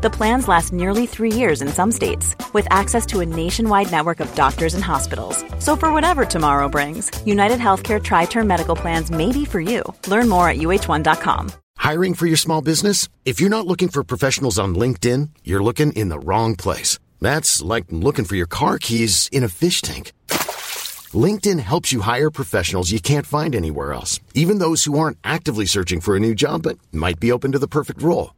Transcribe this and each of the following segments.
The plans last nearly three years in some states, with access to a nationwide network of doctors and hospitals. So, for whatever tomorrow brings, United Healthcare Tri Term Medical Plans may be for you. Learn more at uh1.com. Hiring for your small business? If you're not looking for professionals on LinkedIn, you're looking in the wrong place. That's like looking for your car keys in a fish tank. LinkedIn helps you hire professionals you can't find anywhere else, even those who aren't actively searching for a new job but might be open to the perfect role.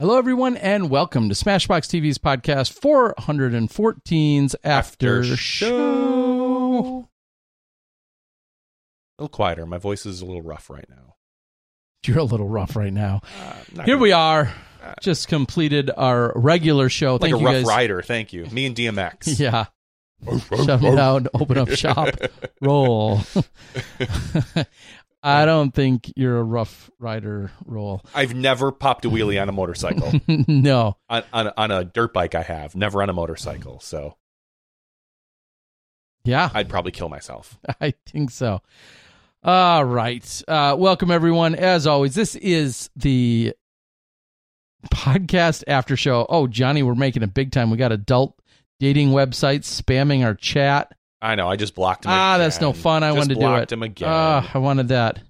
Hello, everyone, and welcome to SmashBoxx TV's podcast 414's After, After Show. A little quieter. My voice is a little rough right now. You're a little rough right now. Uh, Here we are. Just completed our regular show. like Thank a you rough guys. rider. Thank you. Me and DMX. Yeah. Shut down, open up shop, roll. I don't think you're a rough rider role. I've never popped a wheelie on a motorcycle. no. on, on on a dirt bike, I have never on a motorcycle. So Yeah. I'd probably kill myself. I think so. All right. Uh, welcome, everyone. As always, this is the podcast after show. Oh, Johnny, we're making it big time. We got adult dating websites spamming our chat. I know. I just blocked him. Ah, again. that's no fun. I Just wanted to do blocked it. him again. Ah, I wanted that.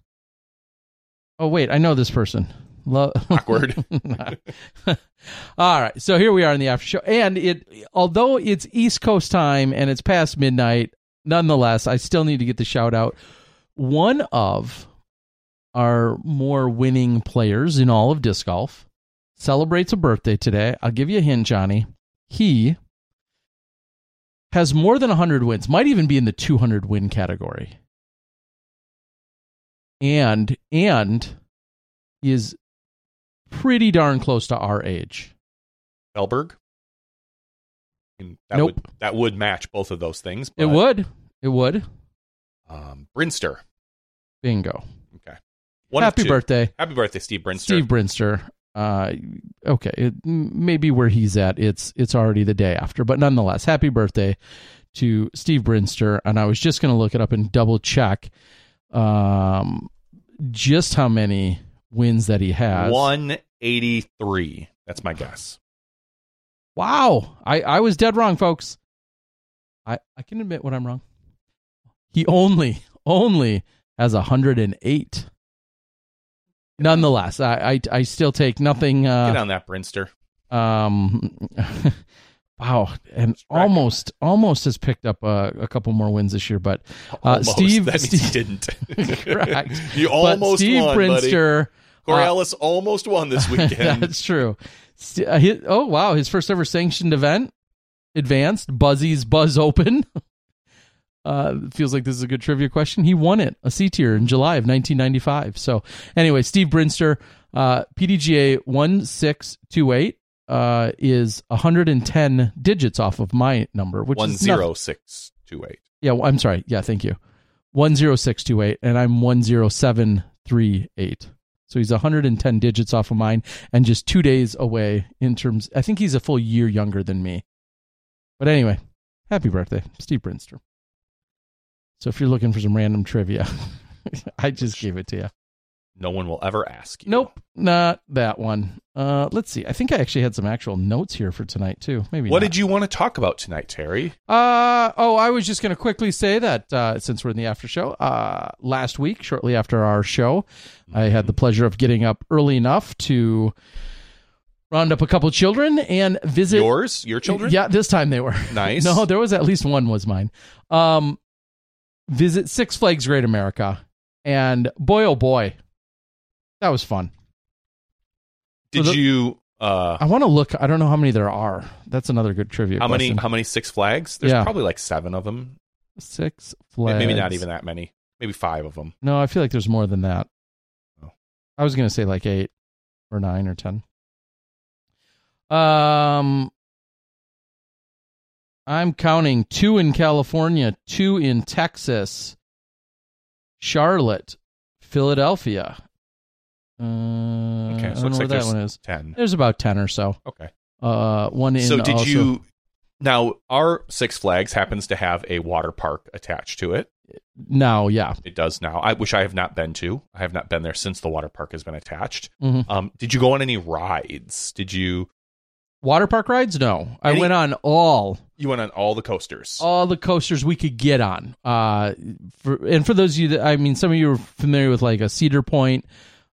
Oh, wait. I know this person. Lo- Awkward. All right. So here we are in the after show. And it although it's East Coast time and it's past midnight, nonetheless, I still need to get the shout out. One of our more winning players in all of disc golf celebrates a birthday today. I'll give you a hint, Johnny. He has more than 100 wins, might even be in the 200 win category. And and is pretty darn close to our age. Elberg. And That Nope. would that would match both of those things. It would. It would. Um, Brinster. Bingo. Okay. One Happy birthday, Happy birthday, Steve Brinster. Steve Brinster. Uh, okay, it, maybe where he's at, it's it's already the day after, but nonetheless, happy birthday to Steve Brinster. And I was just going to look it up and double check um, just how many wins that he has. 183. That's my guess. Wow, I I was dead wrong, folks. I I can admit when I'm wrong. He only only has 108. Nonetheless, I I, I still take nothing. Get Uh, on that, Brinster. um, wow, and almost almost has picked up a, a couple more wins this year, but uh, Almost. Steve, That means Steve didn't. correct. You But almost Steve won, buddy. Brinster. uh, almost won this weekend. That's true. St- uh, oh wow, his first ever sanctioned event, advanced Buzzy's Buzz Open. Uh, feels like this is a good trivia question. He won it a C tier in July of 1995. So anyway, Steve Brinster, uh, PDGA 1628 uh, is 110 digits off of my number, which One is zero nothing. six two eight. Yeah, well, I'm sorry. Yeah, thank you. 10628 and I'm 10738. So he's 110 digits off of mine and just 2 days away in terms I think he's a full year younger than me. But anyway, happy birthday, Steve Brinster. So if you're looking for some random trivia, I just gave it to you. no one will ever ask you. Nope, not that one. Uh, let's see. I think I actually had some actual notes here for tonight too. Maybe. What not. did you want to talk about tonight, Terry? Uh oh, I was just going to quickly say that uh, since we're in the after show, uh, last week, shortly after our show, I had the pleasure of getting up early enough to round up a couple children and visit Yours? Your children? Yeah, this time they were Nice. no, there was at least one was mine. Um, visit Six Flags Great America, and boy oh boy, that was fun. Did the- you uh I want to look. I don't know how many there are. That's another good trivia. how many how many Six Flags? There's Yeah. probably like 7 of them. Six Flags. Maybe not even that many. Maybe 5 of them. No, I feel like there's more than that. Oh. I was gonna say like eight or nine or ten. Um, I'm counting two in California, two in Texas, Charlotte, Philadelphia. Uh, Okay, I so don't looks know like where that there's one is. 10. There's about ten or so. Okay. Uh, one in. So did also- you Now, our Six Flags happens to have a water park attached to it. now? Yeah. It does now. I wish I have not been to. I have not been there since the water park has been attached. Mhm. Um, did you go on any rides? Did you Water park rides? No, I Any- went on all you went on all the coasters? all the coasters we could get on. Uh, for and for those of you that I mean, some of you are familiar with like a Cedar Point.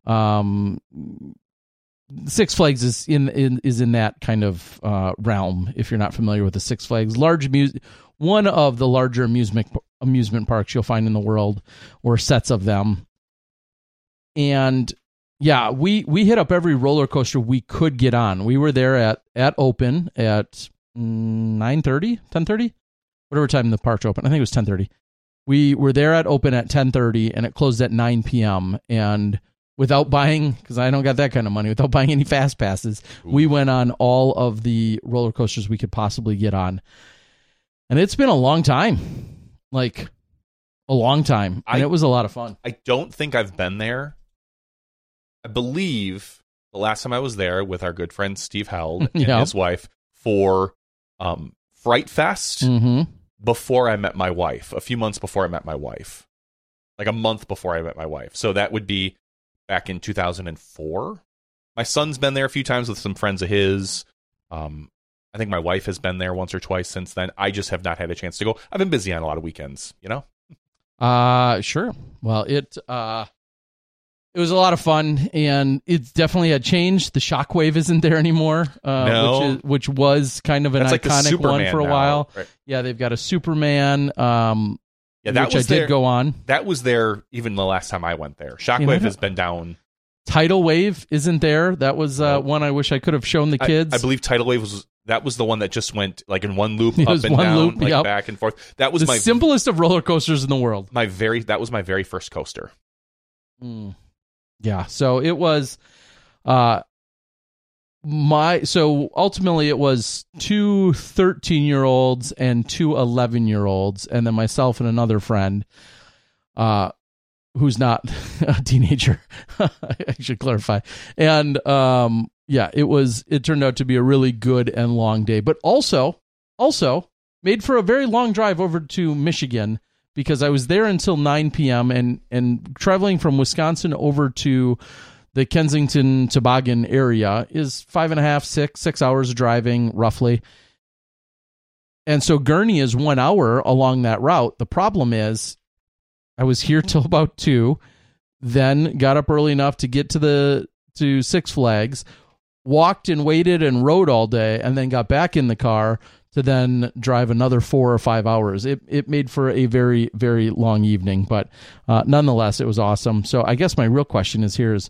Um, Six Flags is in, in is in that kind of uh, realm. If you're not familiar with the Six Flags, large amus- one of the larger amusement amusement parks you'll find in the world, or sets of them. And yeah, we we hit up every roller coaster we could get on. We were there at at open at mm, 9:30, 10:30, whatever time the park's open. I think it was 10:30. We were there at open at 10:30 and it closed at 9 p.m. and without buying because I don't got that kind of money, without buying any fast passes, we went on all of the roller coasters we could possibly get on. And it's been a long time. Like a long time. And I- it was a lot of fun. I don't think I've been there. I believe the last time I was there with our good friend Steve Held and Yeah. his wife for um, Fright Fest Mhm. before I met my wife, a few months before I met my wife, like a month before I met my wife. So that would be back in 2004. My son's been there a few times with some friends of his. Um, I think my wife has been there once or twice since then. I just have not had a chance to go. I've been busy on a lot of weekends, you know? Uh sure. Well, it uh it was a lot of fun and it's definitely a change. The shockwave isn't there anymore. Uh No. which is which was kind of an That's like iconic one for a now, while. right? Yeah, they've got a Superman um Yeah, that which was I did there. go on. That was there even the last time I went there. Shockwave You know, has been down. Tidal Wave isn't there. That was uh one I wish I could have shown the I- kids. I, believe Tidal Wave was that was the one that just went like in one loop It up and down, loop, like yep. back and forth. That was the my simplest of roller coasters in the world. my very that was my very first coaster. Mm. Yeah. So it was uh my so ultimately it was two 13 year olds and two 11 year olds and then myself and another friend uh who's not a teenager i should clarify and um yeah it was it turned out to be a really good and long day but also also made for a very long drive over to michigan because I was there until 9 p.m. and and traveling from Wisconsin over to the Kensington Toboggan area is five and a half, six, six hours driving roughly. And so Gurnee is one hour along that route. The problem is I was here till about two, then got up early enough to get to the to Six Flags, walked and waited and rode all day, and then got back in the car to then drive another four or five hours. It it made for a very very long evening, but uh, nonetheless, it was awesome. So I guess my real question is here is.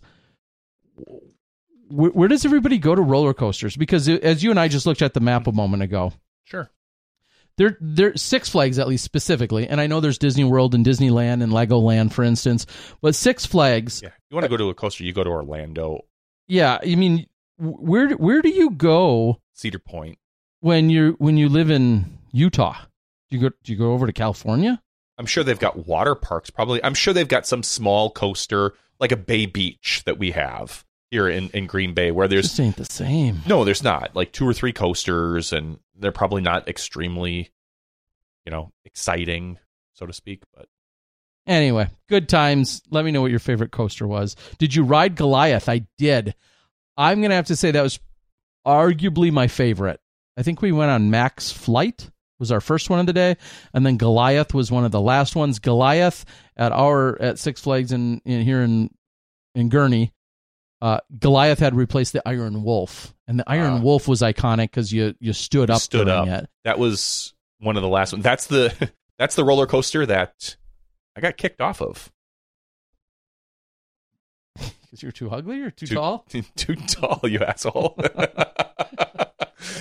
Where, where does everybody go to roller coasters? Because it- as you and I just looked at the map a moment ago, Sure. there there Six Flags at least specifically, and I know there's Disney World and Disneyland and Legoland, for instance, but Six Flags, Yeah. You want to go to a coaster, you go to Orlando, yeah, I mean, wh- where where do you go Cedar Point. when you when you live in Utah? Do you go do you go over to California? I'm sure they've got water parks. Probably, I'm sure they've got some small coaster like a Bay Beach that we have here in, in Green Bay, where there's just ain't the same. no, there's not like two or three coasters, and they're probably not extremely, you know, exciting, so to speak. But Anyway, good times. Let me know what your favorite coaster was. Did you ride Goliath? I did. I'm going to have to say that was arguably my favorite. I think we went on Max Flight was our first one of the day, and then Goliath was one of the last ones. Goliath at our at Six Flags in, in here in in Gurnee. Uh, Goliath had replaced the Iron Wolf, and the Iron Ah. Wolf was iconic because you you stood up stood up. it. That was one of the last ones. That's the that's the roller coaster that I got kicked off of. Because you're too ugly or too, Too- tall. Too tall, you asshole.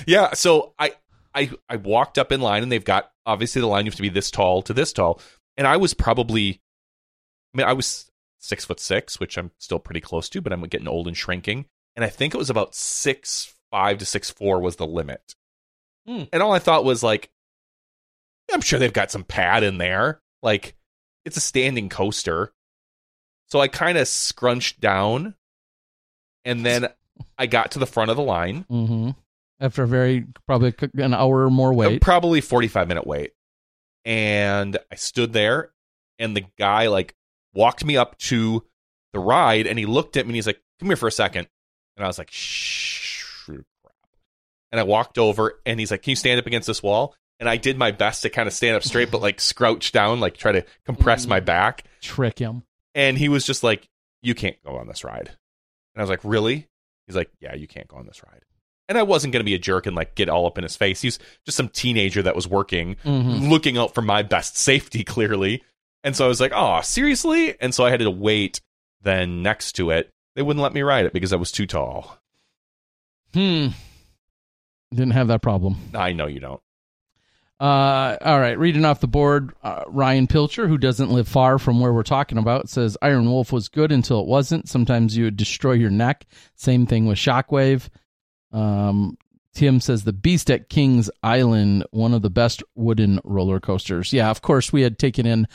yeah, so I I I walked up in line and they've got obviously the line you have to be this tall to this tall. And I was probably I mean, I was six foot six, which I'm still pretty close to, but I'm getting old and shrinking. And I think it was about six five to six four was the limit. Hmm. And all I thought was like, I'm sure they've got some pad in there. Like, it's a standing coaster. So I kind of scrunched down, and then I got to the front of the line. Mm-hmm. After a very probably an hour or more wait. Probably 45 minute wait. And I stood there, and the guy like walked me up to the ride, and he looked at me and he's like, Come here for a second. And I was like, Shh. And I walked over, and he's like, Can you stand up against this wall? And I did my best to kind of stand up straight, but like scrouch down, like try to compress my back. Trick him. And he was just like, You can't go on this ride. And I was like, Really? He's like, Yeah, you can't go on this ride. And I wasn't going to be a jerk and like get all up in his face. He's just some teenager that was working, Mhm. looking out for my best safety, clearly. And so I was like, Oh, seriously? And so I had to wait then next to it. They wouldn't let me ride it because I was too tall. Hmm. Didn't have that problem. I know you don't. Uh, all right, reading off the board, uh, Ryan Pilcher, who doesn't live far from where we're talking about, says Iron Wolf was good until it wasn't. Sometimes you would destroy your neck. Same thing with Shockwave. Um, Tim says the Beast at Kings Island, one of the best wooden roller coasters. Yeah, of course we had taken in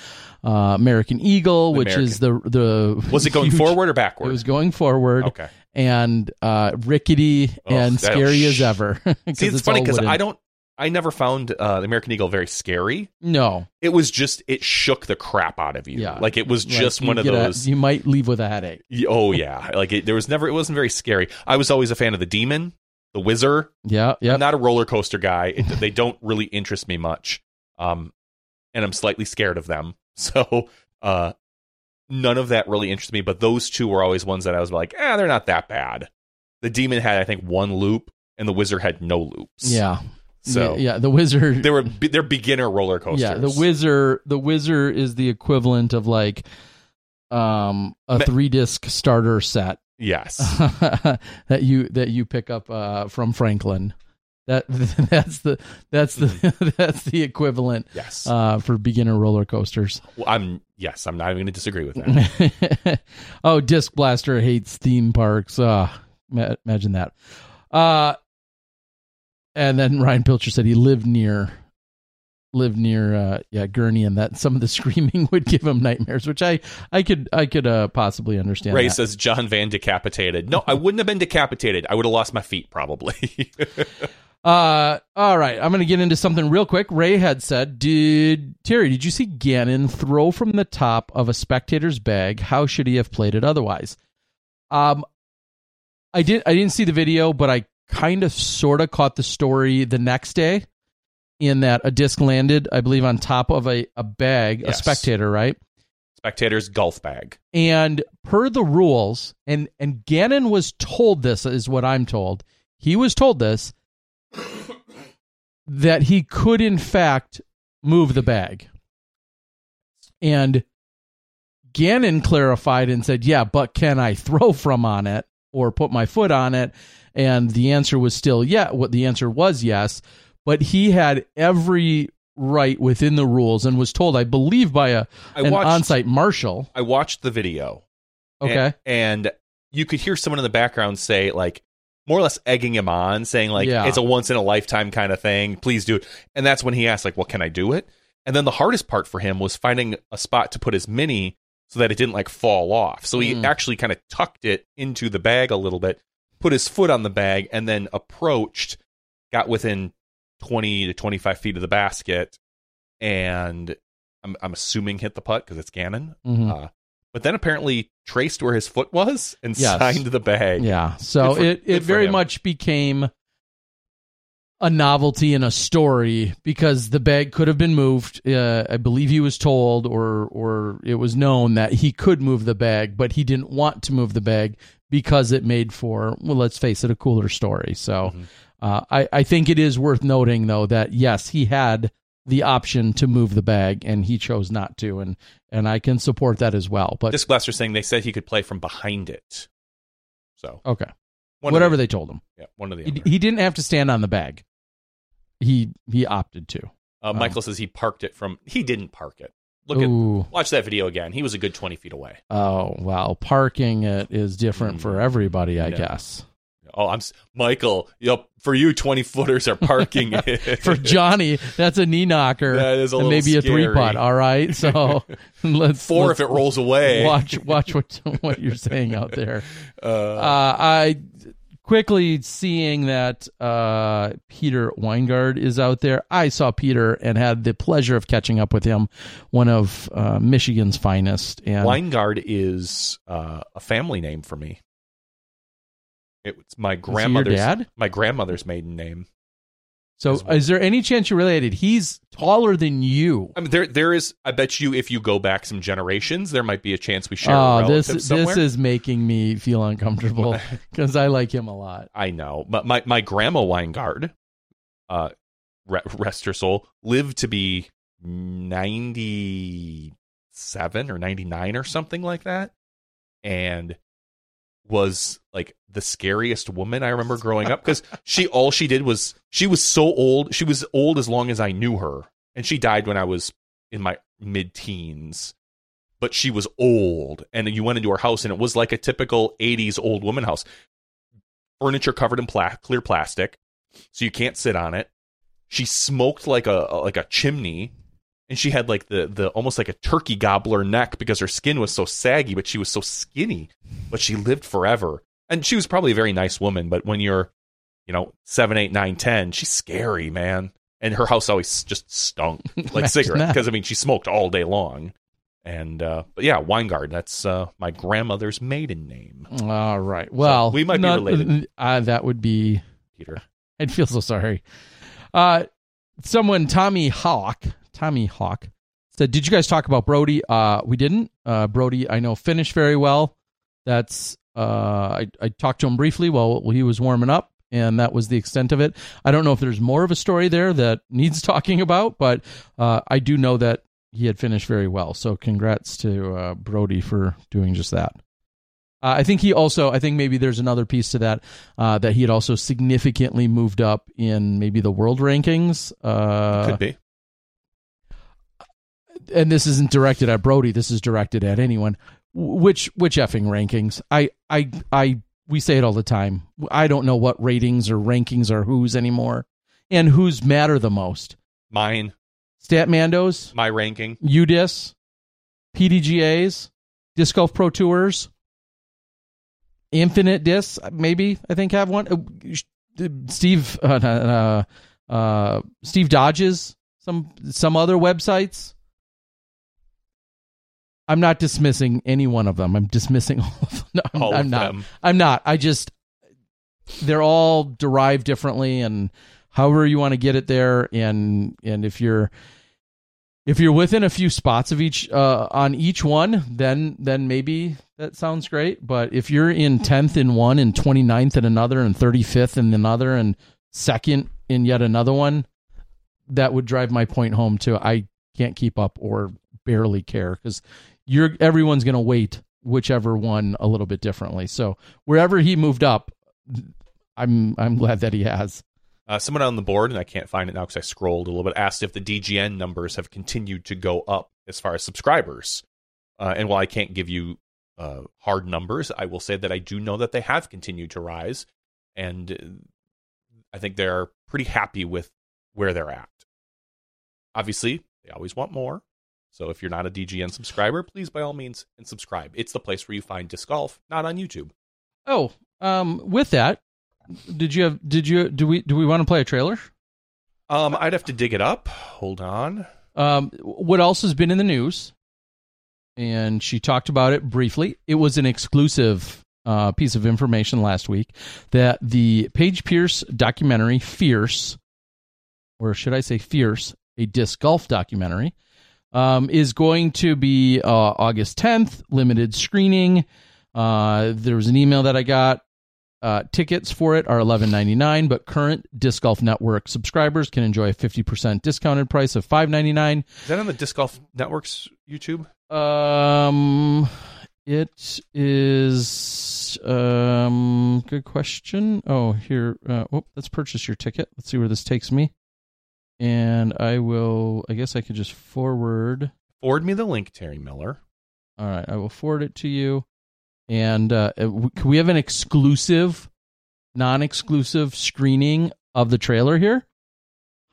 uh, American Eagle, which is the the Was it going huge- forward or backward? It was going forward. okay. And uh, rickety Oh, and scary as ever. See, it's, funny because. I don't, I never found uh, the American Eagle very scary. no. It was just, it shook the crap out of you. Yeah. Like it was just one of get a- those. you might leave with a headache. Oh yeah, like it, there was never. It wasn't very scary. I was always a fan of the demon, the wizard. Yeah, yeah. I'm not a roller coaster guy. It, they don't really interest me much. Um, and I'm slightly scared of them. So, uh, none of that really interests me. But those two were always ones that I was like, ah, they're not that bad. The demon had, I think, one loop, and the wizard had no loops. Yeah. So yeah, yeah, the wizard. They were they're beginner roller coasters. yeah, the wizard. The wizard is the equivalent of like um a Ma- three disc starter set Yes. that you that you pick up uh from Franklin. That that's the that's the that's the equivalent yes. uh for beginner roller coasters. Well, I'm yes. I'm not even going to disagree with that. oh, Disc Blaster hates theme parks. Uh, ma- imagine that. Uh, and then Ryan Pilcher said he lived near, lived near, uh, yeah, Gurnee, and that some of the screaming would give him nightmares, which I, I could, I could, uh, possibly understand. Ray that. says John Van decapitated. No, I wouldn't have been decapitated. I would have lost my feet probably. Uh, all right. I'm going to get into something real quick. Ray had said, "Did Terry? Did you see Gannon throw from the top of a spectator's bag? How should he have played it otherwise?" Um, I did. I didn't see the video, but I kind of, sort of caught the story the next day. In that a disc landed, I believe, on top of a a bag, a spectator, right? Spectator's golf bag. And per the rules, and and Gannon was told this is what I'm told. He was told this that he could in fact move the bag. And Gannon clarified and said, "Yeah, but can I throw from on it or put my foot on it?" And the answer was still yeah. What the answer was yes, but he had every right within the rules and was told, I believe, by a I an watched- on-site marshal. I watched the video. Okay. And, and you could hear someone in the background say, like, more or less egging him on, saying, like, Yeah. it's a once in a lifetime kind of thing. Please do it. And that's when he asked, like, well, can I do it? And then the hardest part for him was finding a spot to put his mini so that it didn't like fall off. So he Mm. actually kind of tucked it into the bag a little bit, put his foot on the bag, and then approached, got within 20 to 25 feet of the basket, and I'm, I'm assuming hit the putt because it's Gannon. Mhm. Uh, but then apparently traced where his foot was and Yes. signed the bag. Yeah. So for- it, it very him. much became a novelty and a story because the bag could have been moved. Uh, I believe he was told or or it was known that he could move the bag, but he didn't want to move the bag because it made for well, let's face it, a cooler story. So Mhm. uh, I I think it is worth noting though that yes, he had the option to move the bag and he chose not to, and and I can support that as well. But Disc Blaster saying they said he could play from behind it. So okay, whatever the, they told him. yeah, one of the He, other. he didn't have to stand on the bag. He he opted to. Uh, Michael says he parked it from. He didn't park it. Look Ooh. at watch that video again. He was a good twenty feet away. Oh well, parking it is different for Mm, everybody, I no. guess. Oh, I'm Michael. Yep, for you, twenty footers are parking. For Johnny, that's a knee knocker. That is a and little maybe a three scary. putt. All right, so let's 4 let's if it rolls away. Watch watch what what you're saying out there. Uh, Uh, I quickly seeing that uh, Peter Weingard is out there. I saw Peter and had the pleasure of catching up with him, one of uh, Michigan's finest. And Weingard is uh, a family name for me. It's my he your grandmother's dad? my grandmother's maiden name. So, well. is there any chance you're related? He's taller than you. I mean, there there is. I bet you, if you go back some generations, there might be a chance we share Oh, this somewhere. this is making me feel uncomfortable because I like him a lot. I know, but my my grandma Weingard, uh, rest her soul, lived to be ninety seven or ninety nine or something like that, and was like the scariest woman I remember growing up because she all she did was she was so old she was old as long as I knew her. And she died when I was in my mid teens but she was old. And you went into her house and it was like a typical 80s old woman house. Furniture covered in pla- clear plastic so you can't sit on it. She smoked like a like a chimney and she had like the the almost like a turkey gobbler neck because her skin was so saggy but she was so skinny but she lived forever and she was probably a very nice woman but when you're you know seven eight nine ten she's scary man and her house always just stunk like cigarette because i mean she smoked all day long and uh but yeah weingard that's uh my grandmother's maiden name All right. Well, we might be related. Uh, that would be. peter I'd feel so sorry. Uh, someone, Tommy Hawk, Tommy Hawk, said, "Did you guys talk about Brody? Uh, we didn't. Uh, Brody, I know finished very well. That's uh, I, I talked to him briefly while he was warming up, and that was the extent of it. I don't know if there's more of a story there that needs talking about, but uh, I do know that he had finished very well. So congrats to uh, Brody for doing just that. Uh, I think he also, I think maybe there's another piece to that uh, that he had also significantly moved up in maybe the world rankings. Uh, could be and this isn't directed at Brody. This is directed at anyone. Which which effing rankings? I I I we say it all the time. I don't know what ratings or rankings are whose anymore, and whose matter the most. mine StatMando's, my ranking UDisc, PDGAs, Disc Golf Pro Tours, Infinite Discs. Maybe I think have one. Uh, Steve uh, uh, uh, Steve Dodges some some other websites. I'm not dismissing any one of them. I'm dismissing all of them. No, I'm, all I'm of not. them I'm not. I just they're all derived differently and however you want to get it there and and if you're if you're within a few spots of each uh on each one then then maybe that sounds great but if you're in 10th in one and 29th in another and 35th in another and second in yet another one that would drive my point home to I can't keep up or barely care cuz you're everyone's going to weight whichever one a little bit differently. So wherever he moved up, I'm I'm glad that he has. Uh, someone on the board, and I can't find it now because I scrolled a little bit, asked if the DGN numbers have continued to go up as far as subscribers. Uh, and while I can't give you uh, hard numbers, I will say that I do know that they have continued to rise, and uh, I think they're pretty happy with where they're at. Obviously, they always want more. So if you're not a DGN subscriber, please by all means and subscribe. It's the place where you find disc golf, not on YouTube. Oh, um, with that, did you have did you do we do we want to play a trailer? Um, I'd have to dig it up. Hold on. Um, what else has been in the news? And she talked about it briefly. It was an exclusive uh, piece of information last week that the Paige Pierce documentary Fierce, or should I say Fierce, a disc golf documentary, um, is going to be uh, August 10th, limited screening. Uh, there was an email that I got. Uh, tickets for it are eleven ninety nine, but current Disc Golf Network subscribers can enjoy a fifty percent discounted price of five ninety nine. Is that on the Disc Golf Network's YouTube? Um, it is. Um, good question. Oh, here. Uh, oh, let's purchase your ticket. Let's see where this takes me. And I will. I guess I could just forward. Forward me the link, Terry Miller. All right, I will forward it to you. And uh, can we have an exclusive, non-exclusive screening of the trailer here?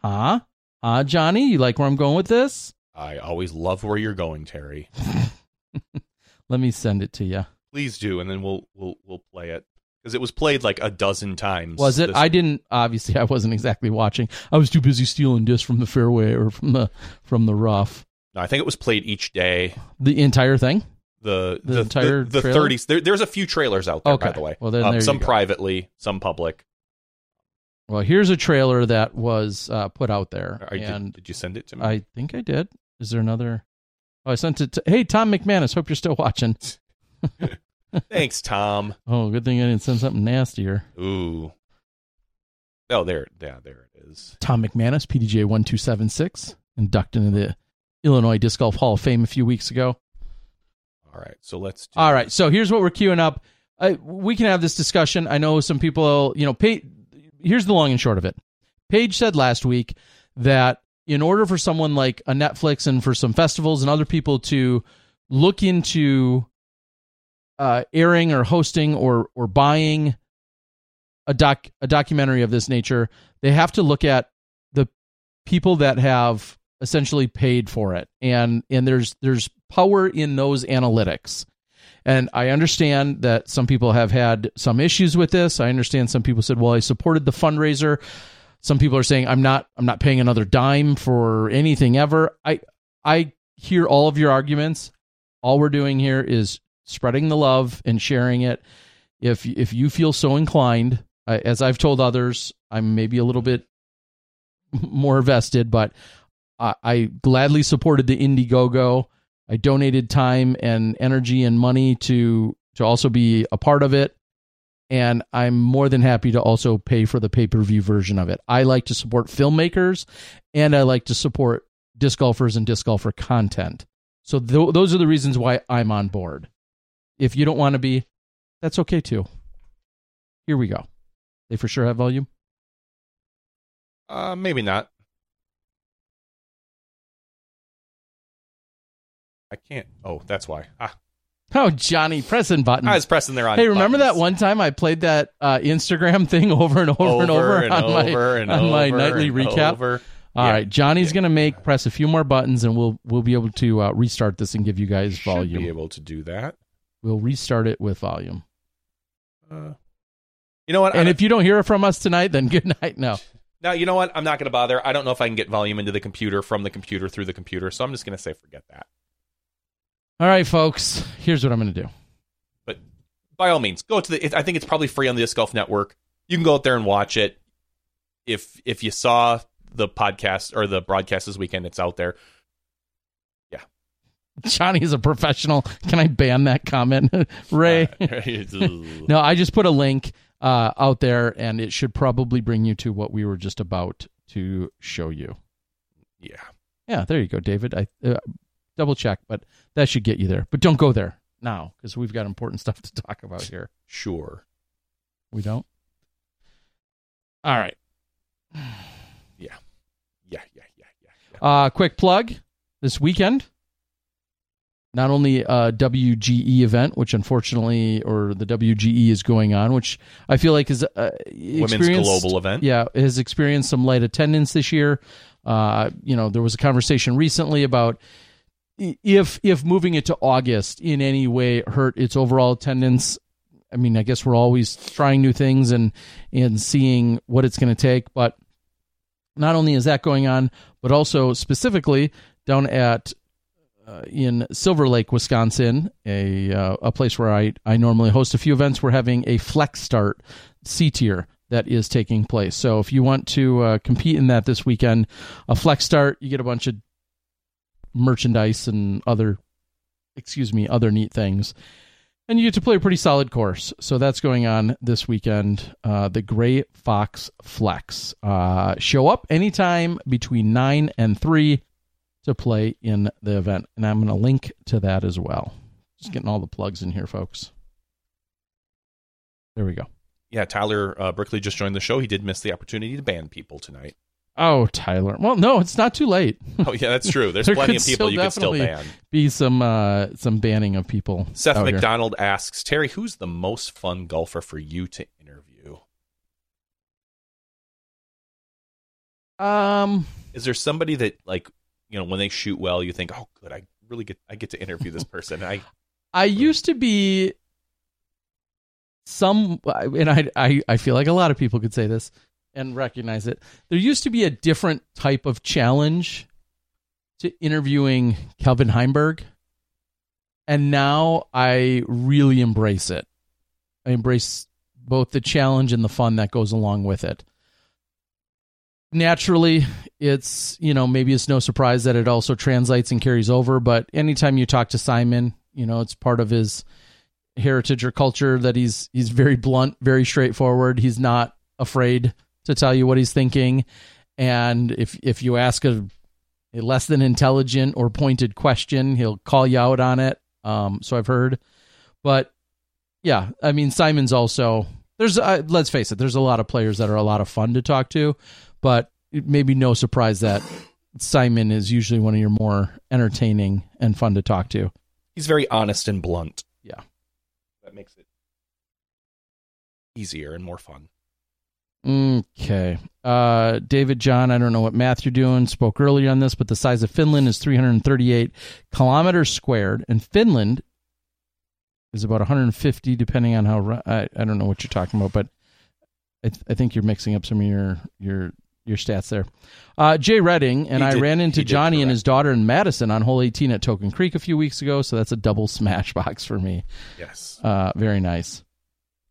Huh? Huh, Johnny? You like where I'm going with this? I always love where you're going, Terry. Let me send it to you. Please do, and then we'll we'll we'll play it because it was played like a dozen times. Was it? this- I didn't. Obviously, I wasn't exactly watching. I was too busy stealing discs from the fairway or from the from the rough. No, I think it was played each day. The entire thing. The The the entire the, the 30s. There, there's a few trailers out there, by the way. Well, then Um, some privately, some public. Well, here's a trailer that was uh, put out there, did- and did, you send it to me? I think I did. Is there another? Oh, I sent it to. Hey, Tom McManus. Hope you're still watching. Thanks, Tom. Oh, good thing I didn't send something nastier. Ooh. Oh, there, yeah, there it is. Tom McManus, PDJ one two seven six, inducted into the Illinois Disc Golf Hall of Fame a few weeks ago. All right, so let's. Do All right, so here's what we're queuing up. I, we can have this discussion. I know some people, you know, pay, here's the long and short of it. Paige said last week that in order for someone like a Netflix and for some festivals and other people to look into uh, airing or hosting or or buying a doc a documentary of this nature, they have to look at the people that have essentially paid for it, and and there's there's power in those analytics. And I understand that some people have had some issues with this. I understand some people said, "Well, I supported the fundraiser." Some people are saying, "I'm not I'm not paying another dime for anything ever." I I hear all of your arguments. All we're doing here is spreading the love and sharing it. If if you feel so inclined, I, as I've told others, I'm maybe a little bit more vested, but I, I gladly supported the Indiegogo. I donated time and energy and money to to also be a part of it. And I'm more than happy to also pay for the pay per view version of it. I like to support filmmakers and I like to support disc golfers and disc golfer content. So th- those are the reasons why I'm on board. If you don't want to be, that's okay too. Here we go. They for sure have volume. Uh, maybe not. I can't. Oh, that's why. Ah, Oh, Johnny, pressing button. I was pressing there on. Hey, remember that one time I played that uh, Instagram thing over and over, and over and on my and on my nightly and recap? over. All Yeah. right, Johnny's gonna make press a few more buttons, and we'll we'll be able to uh, restart this and give you guys Should volume. be able to do that. We'll restart it with volume. Uh, you know what? And if you don't hear from us tonight, then good night. No, now you know what? I'm not going to bother. I don't know if I can get volume into the computer from the computer through the computer, so I'm just going to say forget that. all right, folks. Here's what I'm gonna do. But by all means, go to the. It, I think it's probably free on the Disc Golf Network. You can go out there and watch it. If if you saw the podcast or the broadcast this weekend, it's out there. Johnny is a professional. Can I ban that comment, Ray? No, I just put a link uh, out there, and it should probably bring you to what we were just about to show you. yeah. Yeah, there you go, David. I uh, double check, but that should get you there. But don't go there now because we've got important stuff to talk about here. Sure. We don't. All right. Yeah. Yeah. Yeah. Yeah. Yeah. Uh, quick plug this weekend. Not only a WGE event, which unfortunately, or the WGE is going on, which I feel like is uh, Women's global event. Yeah, has experienced some light attendance this year. Uh, you know, there was a conversation recently about if if moving it to August in any way hurt its overall attendance. I mean, I guess we're always trying new things and and seeing what it's going to take, but not only is that going on, but also specifically down at uh, in Silver Lake, Wisconsin, a uh, a place where I I normally host a few events. We're having a Flex Start C tier that is taking place. So if you want to uh, compete in that this weekend, a Flex Start, you get a bunch of merchandise and other, excuse me, other neat things. And you get to play a pretty solid course. So that's going on this weekend. Uh, the Gray Fox Flex. Uh, show up anytime between 9 and 3 to play in the event. And I'm going to link to that as well. Just getting all the plugs in here, folks. There we go. Yeah, Tyler uh, Brickley just joined the show. He did miss the opportunity to ban people tonight. Oh, Tyler. Well, no, it's not too late. Oh yeah, that's true. There's There plenty of people you could still ban. Be some uh, some banning of people. Seth out here. McDonald asks Terry, "Who's the most fun golfer for you to interview? Um, Is there somebody that like you know when they shoot well, you think, oh, good, I really get I get to interview this person. I I used to be some, and I, I, I feel like a lot of people could say this and recognize it. There used to be a different type of challenge to interviewing Calvin Heimburg, and now I really embrace it. I embrace both the challenge and the fun that goes along with it. Naturally, it's you know maybe it's no surprise that it also translates and carries over. But anytime you talk to Simon, you know it's part of his heritage or culture that he's he's very blunt, very straightforward. He's not afraid to tell you what he's thinking, and if if you ask a, a less than intelligent or pointed question, he'll call you out on it. Um, so I've heard, but yeah, I mean Simon's also there's uh, let's face it, there's a lot of players that are a lot of fun to talk to, but it may be no surprise that Simon is usually one of your more entertaining and fun to talk to. he's very honest and blunt. Yeah. That makes it easier and more fun. Okay. Uh, David John, I don't know what math you're doing, spoke earlier on this, but the size of Finland is 338 kilometers squared, and Finland is about 150, depending on how. I, I don't know what you're talking about, but I, th- I think you're mixing up some of your your your stats there. Uh, Jay Redding and He I did- ran into Johnny and his daughter in Madison on hole 18 at Token Creek a few weeks ago, so that's a double smash box for me. Yes. Uh, very nice.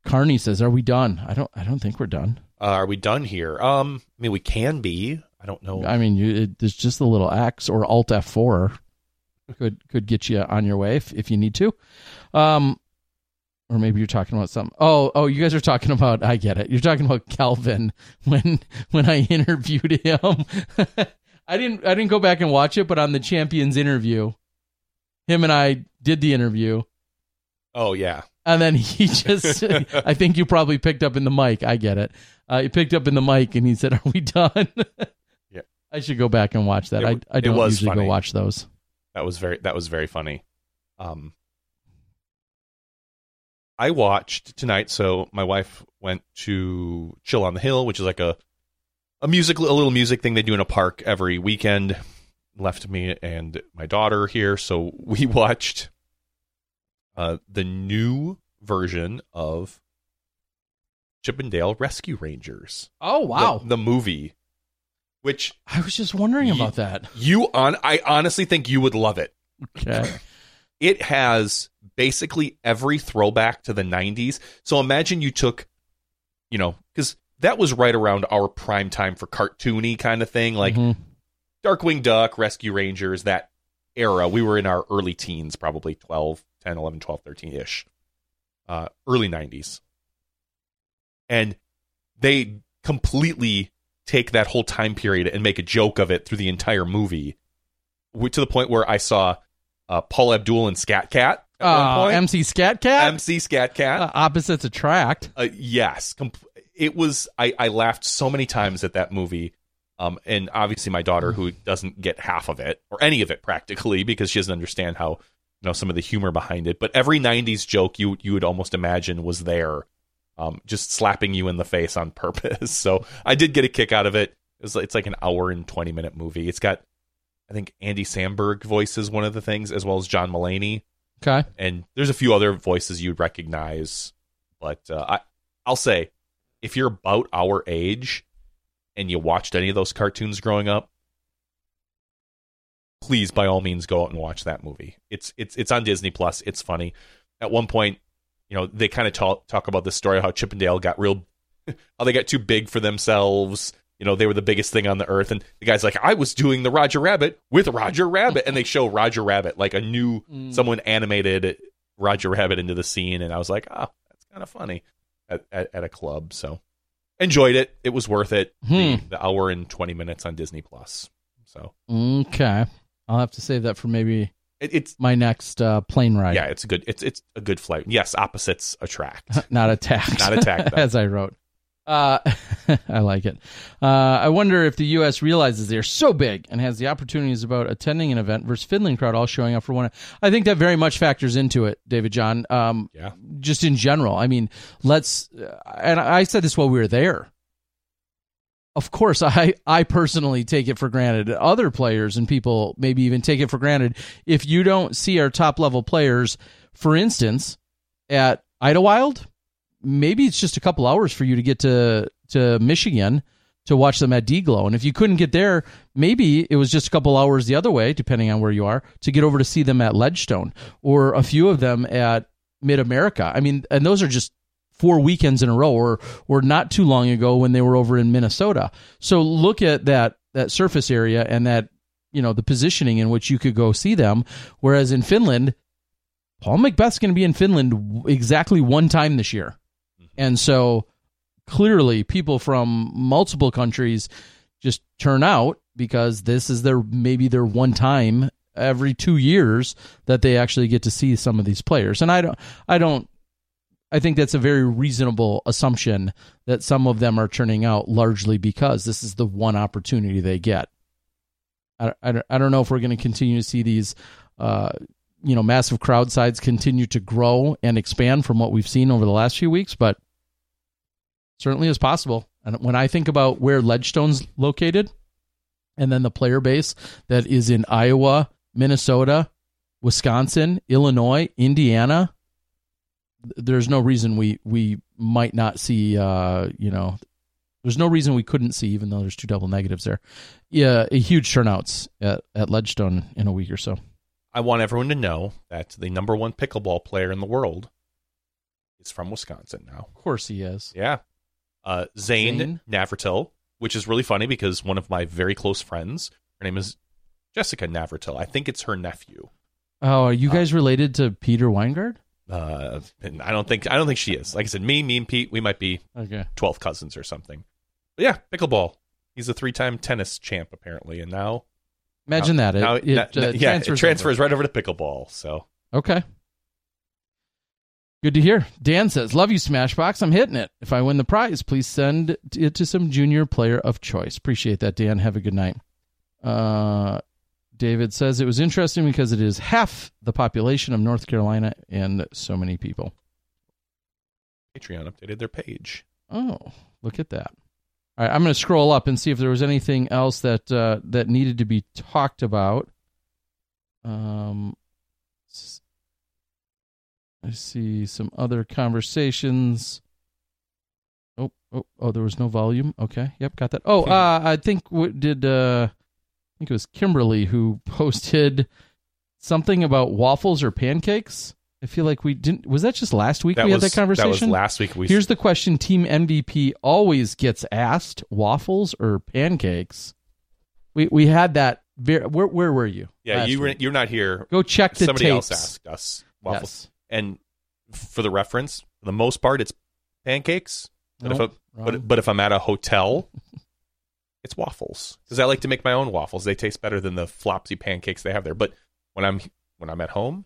Carney says, "Are we done?" I don't. I don't think we're done. Uh, are we done here? Um, I mean, we can be. I don't know. I mean, you, it, there's just a little X or Alt F4 could could get you on your way if, if you need to. Um, or maybe you're talking about something. Oh, oh, you guys are talking about. I get it. You're talking about Calvin when when I interviewed him. I didn't I didn't go back and watch it, but on the Champions interview, him and I did the interview. oh yeah. And then he just, I think you probably picked up in the mic. I get it. Uh, he picked up in the mic and he said, Are we done? Yeah. I should go back and watch that. It- I, I don't usually funny. go watch those. That was very that was very funny. Um I watched tonight, so my wife went to Chill on the Hill, which is like a a music a little music thing they do in a park every weekend. Left me and my daughter here, so we watched uh the new version of Chip 'n Dale Rescue Rangers. Oh, The, the movie. Which I was just wondering Ye- about that. you on I honestly think you would love it. Okay. it has basically every throwback to the 90s. So imagine you took, you know, because that was right around our prime time for cartoony kind of thing, like Mhm. Darkwing Duck, Rescue Rangers, that era. We were in our early teens, probably 12, 10, 11, 12, 13 ish, uh, early 90s. And they completely take that whole time period and make a joke of it through the entire movie to the point where I saw uh, Paula Abdul and Skat Kat Uh. MC Skat Kat? MC Skat Kat. Uh, opposites attract. Uh, yes, it was. I, I laughed so many times at that movie, um, and obviously my daughter, who doesn't get half of it or any of it practically, because she doesn't understand how you know some of the humor behind it. But every '90s joke you you would almost imagine was there, um, just slapping you in the face on purpose. So I did get a kick out of it. It was, it's like an hour and twenty minute movie. It's got, I think Andy Samberg voices one of the things, as well as John Mulaney Okay. and there's a few other voices you'd recognize but uh, I, i'll say if you're about our age and you watched any of those cartoons growing up, please by all means go out and watch that movie. It's it's it's on Disney Plus. It's funny. At one point, you know, they kind of talk talk about the story how Chip 'n Dale got real how they got too big for themselves. You know, they were the biggest thing on the earth and the guy's like, "I was doing the Roger Rabbit with Roger Rabbit." And they show Roger Rabbit like a new Mm. someone animated Roger Rabbit into the scene and I was like, "Oh, that's kind of funny." At, at at a club, so enjoyed it. It was worth it. The, Hmm. the hour and 20 minutes on Disney Plus. So, Okay. I'll have to save that for maybe it, it's my next uh, plane ride. yeah, it's a good it's it's a good flight. Yes, opposites attract. not attacked. Not attacked, though. as I wrote. Uh, I like it. Uh, I wonder if the U.S. realizes they're so big and has the opportunities about attending an event versus Finland crowd all showing up for one. I think that very much factors into it, David John. Um, Yeah. just in general. I mean, let's. Uh, and I said this while we were there. Of course, I I personally take it for granted. Other players and people maybe even take it for granted. If you don't see our top level players, for instance, at Idlewild, maybe it's just a couple hours for you to get to to Michigan to watch them at D-Glow. And if you couldn't get there, maybe it was just a couple hours the other way, depending on where you are, to get over to see them at Ledgestone or a few of them at Mid America. I mean, and those are just four weekends in a row or or not too long ago when they were over in Minnesota. So look at that that surface area and that you know the positioning in which you could go see them whereas in Finland Paul McBeth's going to be in Finland exactly one time this year. And so clearly people from multiple countries just turn out because this is their maybe their one time every 2 years that they actually get to see some of these players. And I don't I don't I think that's a very reasonable assumption that some of them are turning out largely because this is the one opportunity they get. I, I, I don't know if we're going to continue to see these, uh, you know, massive crowd sides continue to grow and expand from what we've seen over the last few weeks, but certainly is possible. And when I think about where Ledgestone's located, and then the player base that is in Iowa, Minnesota, Wisconsin, Illinois, Indiana, there's no reason we we might not see uh you know there's no reason we couldn't see even though there's two double negatives there yeah a huge turnouts at, at ledgestone in a week or so I want everyone to know that the number one pickleball player in the world is from Wisconsin now. of course he is Yeah. Uh, Zane, Zane? Navratil, which is really funny because one of my very close friends, her name is Jessica Navratil. I think it's her nephew. oh are you guys related to peter weingard Uh, and I don't think I don't think she is. Like I said, me, me and Pete, we might be okay 12 cousins or something. But yeah, pickleball. He's a three-time tennis champ apparently, and now imagine now- that it, now- it, uh, yeah, transfers it transfers over. right over to pickleball. So okay good to hear dan says love you SmashBoxx i'm hitting it if i win the prize please send it to some junior player of choice appreciate that dan have a good night uh David says it was interesting because it is half the population of North Carolina and so many people. Patreon updated their page. Oh, look at that. All right, I'm going to scroll up and see if there was anything else that uh, that needed to be talked about. Um, I see some other conversations. Oh, oh, oh! There was no volume. Okay, yep, got that. Oh, uh, I think what did uh, I think it was Kimberly who posted something about waffles or pancakes. I feel like we didn't. Was that just last week That we was had that conversation? That was last week. We Here's the question Team MVP always gets asked waffles or pancakes. We we had that. Very, where, where were you? yeah. you were, you're not here. Go check the Somebody tapes. else asked us waffles, Yes. And for the reference, for the most part, it's pancakes. But if Nope, I, but, but if I'm at a hotel, it's waffles because I like to make my own waffles. They taste better than the flopsy pancakes they have there. But when I'm when I'm at home,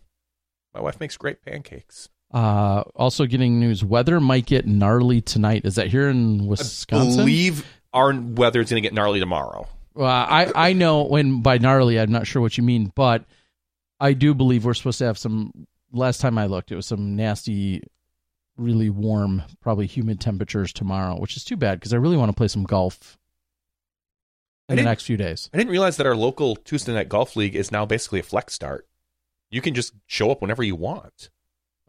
my wife makes great pancakes. Uh, also getting news. Weather might get gnarly tonight. Is that here in Wisconsin? Believe our weather is going to get gnarly tomorrow. Well, I I know when by gnarly I'm not sure what you mean, but I do believe we're supposed to have some. Last time I looked, it was some nasty, really warm, probably humid temperatures tomorrow, which is too bad because I really want to play some golf in the next few days. I didn't realize that our local Tuesday night golf league is now basically a flex start. You can just show up whenever you want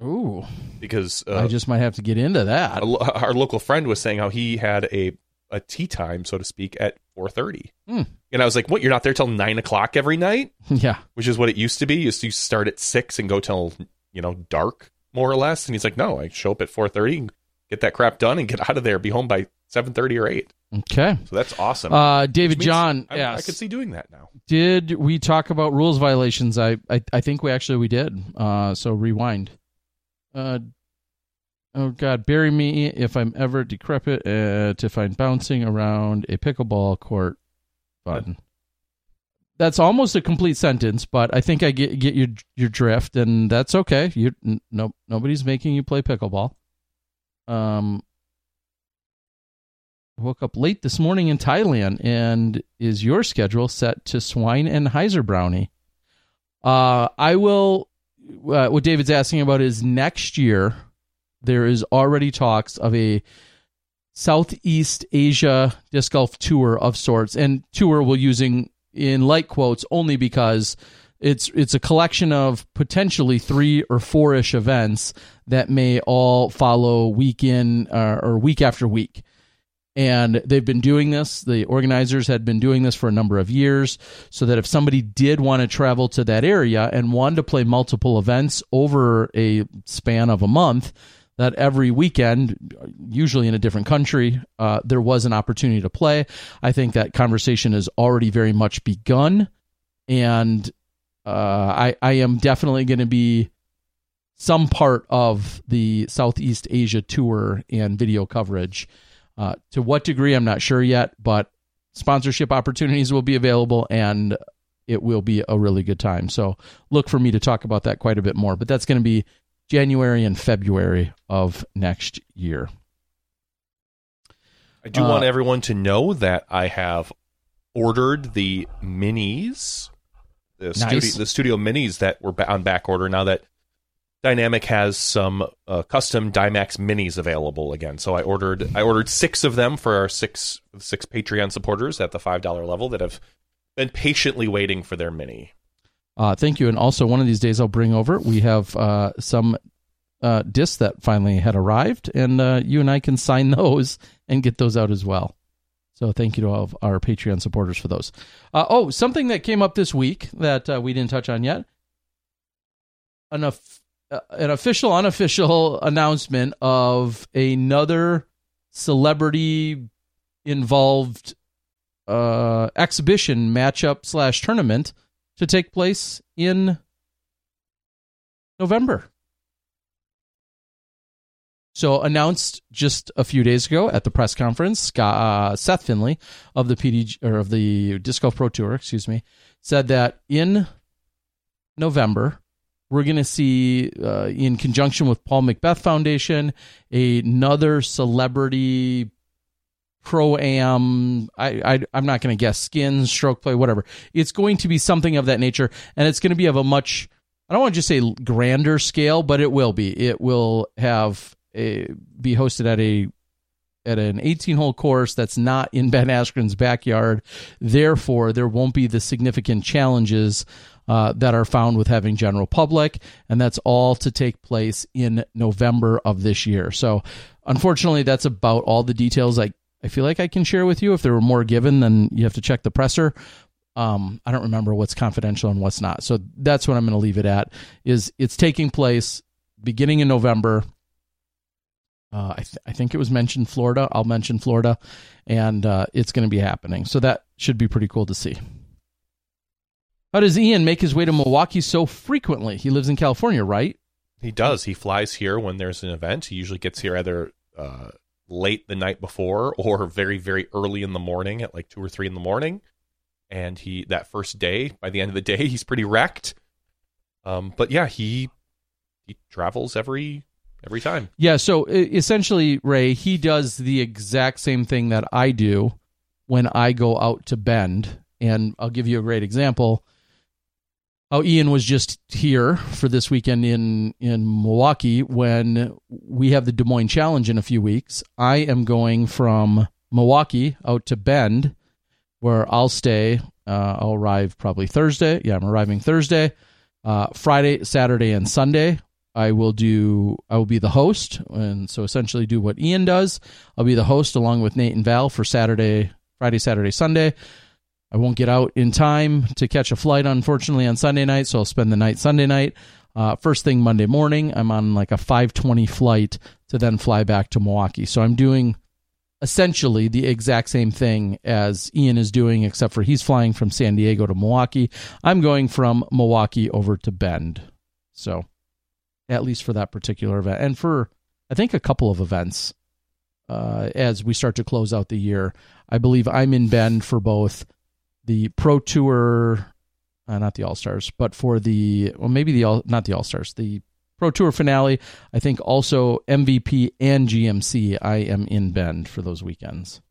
Ooh, because uh, I just might have to get into that. our local friend was saying how he had a a tea time, so to speak, at four thirty. Hmm. And I was like, "What? You're not there till nine o'clock every night?" Yeah. Which is what it used to be. You used to start at six and go till you know dark, more or less. And he's like, "No, I show up at four thirty, get that crap done, and get out of there. Be home by seven thirty or eight. Okay. So that's awesome. Uh, David John I, I could see doing that now. did we talk about rules violations? I, I, I think we actually we did. Uh, so rewind. Uh, oh God, bury me if I'm ever decrepit uh, to find bouncing around a pickleball court fun. That's almost a complete sentence, but I think I get get your your drift, and that's okay. You no nobody's making you play pickleball. Um, woke up late this morning in Thailand, and is your schedule set to swine and Heiser brownie? Uh, I will. Uh, what David's asking about is next year. There is already talks of a Southeast Asia disc golf tour of sorts, and tour we're using in light quotes only because it's it's a collection of potentially three or four ish events that may all follow week in uh, or week after week. And they've been doing this. The organizers had been doing this for a number of years, so that if somebody did want to travel to that area and wanted to play multiple events over a span of a month, that every weekend, usually in a different country, uh, there was an opportunity to play. I think that conversation has already very much begun, and uh, I, I am definitely going to be some part of the Southeast Asia tour and video coverage. Uh, to what degree, I'm not sure yet, but sponsorship opportunities will be available and it will be a really good time. So look for me to talk about that quite a bit more. But that's going to be January and February of next year. I do Uh, want everyone to know that I have ordered the minis, the, Nice. studio, the studio minis that were on back order now that Dynamic has some uh, custom DyeMax minis available again. So I ordered I ordered six of them for our six six Patreon supporters at the five dollar level that have been patiently waiting for their mini. Uh, thank you. And also, one of these days, I'll bring over. We have uh, some uh, discs that finally had arrived, and uh, you and I can sign those and get those out as well. So, thank you to all of our Patreon supporters for those. Uh, oh, something that came up this week that uh, we didn't touch on yet an, of- an official, unofficial announcement of another celebrity involved exhibition matchup slash tournament to take place in November. So announced just a few days ago at the press conference, uh, Seth Finley of the PD or of the Disc Golf Pro Tour, excuse me, said that in November we're going to see, uh, in conjunction with Paul McBeth Foundation, another celebrity pro am. I, I I'm not going to guess skins, stroke play, whatever. It's going to be something of that nature, and it's going to be of a much. I don't want to just say grander scale, but it will be. It will have a, be hosted at a at an 18 hole course that's not in Ben Askren's backyard. Therefore, there won't be the significant challenges uh, that are found with having general public, and that's all to take place in November of this year. So, unfortunately, that's about all the details I I feel like I can share with you. If there were more given, then you have to check the presser. Um, I don't remember what's confidential and what's not. So that's what I'm going to leave it at. Is it's taking place beginning in November. Uh, I, th- I think it was mentioned Florida. I'll mention Florida, and uh, it's going to be happening. So that should be pretty cool to see. How does Ian make his way to Milwaukee so frequently? He lives in California, right? He does. He flies here when there's an event. He usually gets here either uh, late the night before or very very early in the morning at like two or three in the morning. And he that first day, by the end of the day, he's pretty wrecked. Um, but yeah, he he travels every every time. Yeah, so essentially, Ray, he does the exact same thing that I do when I go out to Bend. And I'll give you a great example. How Ian was just here for this weekend in, in Milwaukee when we have the Des Moines Challenge in a few weeks. I am going from Milwaukee out to Bend, where I'll stay. Uh, I'll arrive probably Thursday. Yeah, I'm arriving Thursday, uh, Friday, Saturday, and Sunday I will do I will be the host and so essentially do what Ian does. I'll be the host along with Nate and Val for Saturday, Friday, Saturday, Sunday. I won't get out in time to catch a flight unfortunately on Sunday night, so I'll spend the night Sunday night. Uh, first thing Monday morning, I'm on like a 5:20 flight to then fly back to Milwaukee. So I'm doing essentially the exact same thing as Ian is doing, except for he's flying from San Diego to Milwaukee. I'm going from Milwaukee over to Bend. So at least for that particular event, and for I think a couple of events uh, as we start to close out the year. I believe I'm in Bend for both the Pro Tour, uh, not the All Stars, but for the well, maybe the all not the All Stars, the Pro Tour finale. I think also MVP and GMC. I am in Bend for those weekends.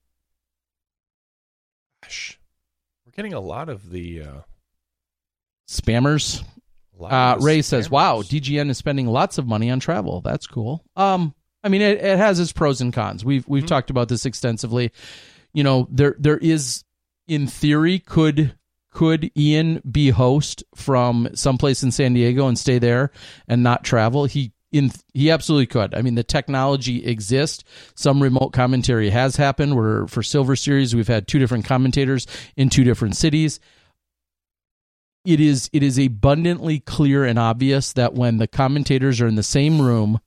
Gosh, we're getting a lot of the uh, spammers. Uh, Ray says, "Wow, DGN is spending lots of money on travel. That's cool." Um, I mean, it, it has its pros and cons. We've we've mm-hmm. talked about this extensively. You know, there there is, in theory, could could Ian be host from someplace in San Diego and stay there and not travel? He in he absolutely could. I mean, the technology exists. Some remote commentary has happened. Where for Silver Series, we've had two different commentators in two different cities it is it is abundantly clear and obvious that when the commentators are in the same room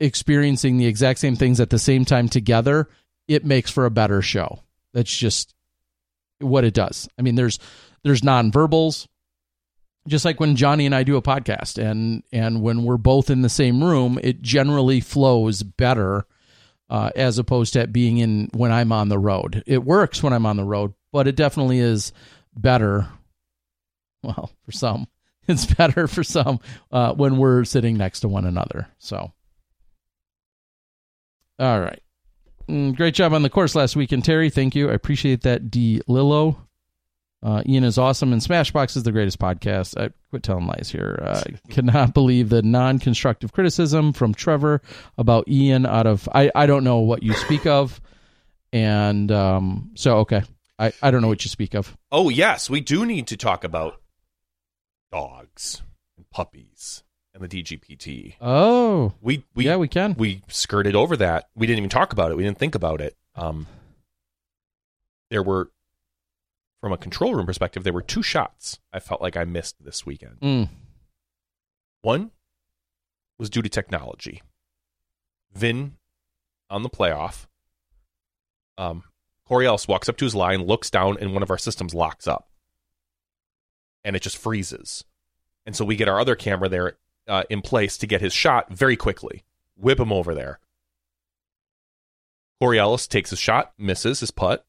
experiencing the exact same things at the same time together, it makes for a better show. That's just what it does. I mean, there's there's nonverbals, just like when Johnny and I do a podcast, and and when we're both in the same room, it generally flows better uh, as opposed to being in when I'm on the road. It works when I'm on the road, but it definitely is better well, for some, it's better for some uh, when we're sitting next to one another. So, all right. Mm, great job on the course last weekend, Terry. Thank you. I appreciate that, D. Lillo. Uh, Ian is awesome, and SmashBoxx is the greatest podcast. I quit telling lies here. Uh, I cannot believe the non-constructive criticism from Trevor about Ian. Out of I, I don't know what you speak of, and um, so okay, I, I don't know what you speak of. Oh yes, we do need to talk about dogs and puppies and the DGPT. Oh, we, we yeah, we can. We skirted over that. We didn't even talk about it. We didn't think about it. Um, there were, from a control room perspective, there were two shots I felt like I missed this weekend. Mm. One was due to technology. Vin on the playoff. Um, Corey Ellis walks up to his line, looks down, and one of our systems locks up and it just freezes. And so we get our other camera there uh, in place to get his shot very quickly, whip him over there. Corey Ellis takes his shot, misses his putt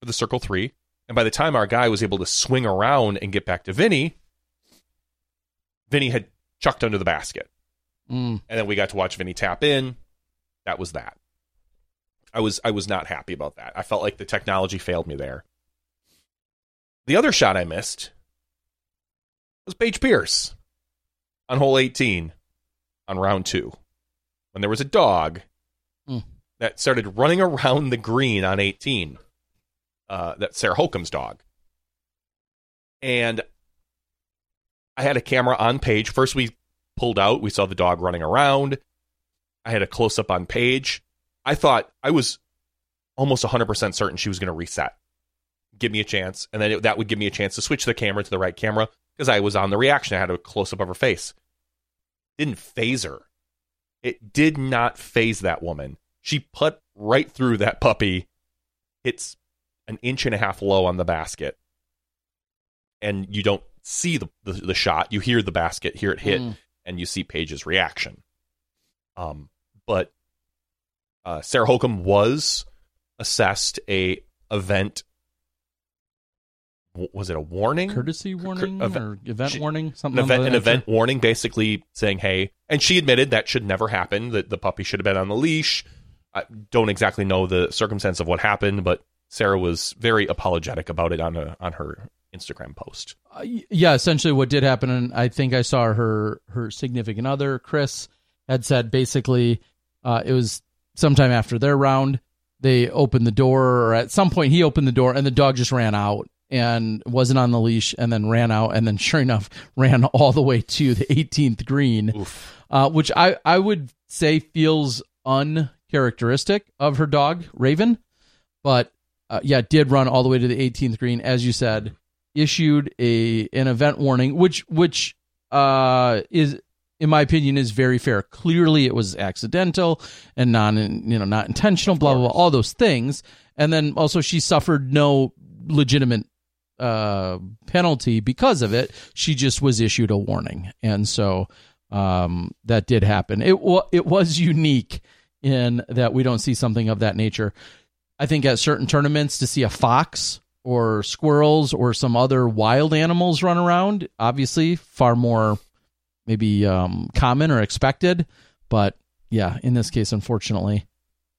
for the circle three. And by the time our guy was able to swing around and get back to Vinny, Vinny had chucked under the basket. Mm. And then we got to watch Vinny tap in. That was that. I was I was not happy about that. I felt like the technology failed me there. The other shot I missed was Paige Pierce on hole 18 on round two when there was a dog mm. that started running around the green on 18. Uh, that's Sarah Hokom's dog. And I had a camera on Paige. First, we pulled out, we saw the dog running around. I had a close up on Paige. I thought I was almost 100% certain she was going to reset, give me a chance, and then it, that would give me a chance to switch the camera to the right camera because I was on the reaction. I had a close up of her face. Didn't phase her. It did not phase that woman. She put right through that puppy. It's an inch and a half low on the basket. And you don't see the, the, the shot. You hear the basket, hear it hit, mm. and you see Paige's reaction. Um, but uh, Sarah Hokom was assessed a event was it a warning, courtesy warning, Cur- or event she, warning, something? An event, an event warning, basically saying, "Hey," and she admitted that should never happen. That the puppy should have been on the leash. I don't exactly know the circumstance of what happened, but Sarah was very apologetic about it on a on her Instagram post. Uh, yeah, essentially, what did happen, and I think I saw her her significant other, Chris, had said basically uh, it was sometime after their round. They opened the door, or at some point he opened the door, and the dog just ran out and wasn't on the leash and then ran out and then sure enough ran all the way to the 18th green uh, which I, I would say feels uncharacteristic of her dog raven. But uh, yeah did run all the way to the 18th green as you said issued a an event warning which which uh, is in my opinion is very fair. Clearly it was accidental and non you know not intentional blah blah blah all those things. And then also she suffered no legitimate uh, penalty because of it. She just was issued a warning, and so um, that did happen. It wa- it was unique in that we don't see something of that nature. I think at certain tournaments to see a fox or squirrels or some other wild animals run around, obviously far more maybe um, common or expected. But yeah, in this case, unfortunately,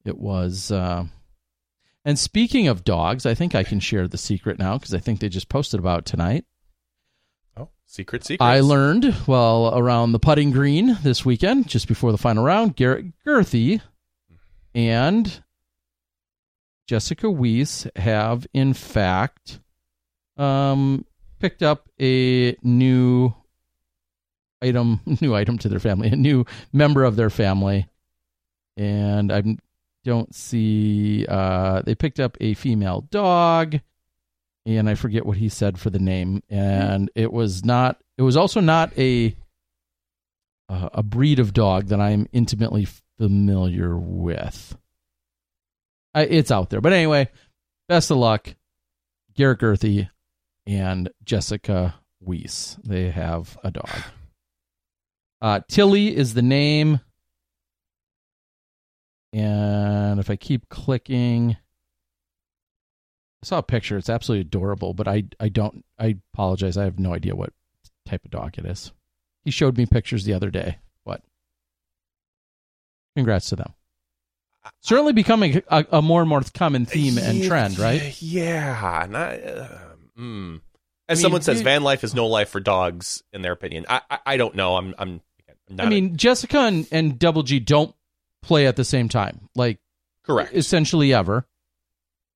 it was. Uh, and speaking of dogs, I think I can share the secret now because I think they just posted about it tonight. Oh, secret secret. I learned, well, around the putting green this weekend, just before the final round, Garrett Gurthie and Jessica Weese have, in fact, um, picked up a new item, new item to their family, a new member of their family. And I'm don't see uh they picked up a female dog and I forget what he said for the name and it was not it was also not a uh, a breed of dog that I'm intimately familiar with. I, it's out there. But anyway, best of luck Garrett Gurthie and Jessica Weese. They have a dog. Uh, Tilly is the name. And if I keep clicking, I saw a picture. It's absolutely adorable, but I, I don't, I apologize. I have no idea what type of dog it is. He showed me pictures the other day. What? Congrats to them. Certainly becoming a, a more and more common theme and trend, right? Yeah. Not, uh, mm. As I mean, someone says, van life is no life for dogs, in their opinion. I, I, I don't know. I'm, I'm, I'm I mean, a, Jessica and, and Double G don't play at the same time, like correct, essentially ever.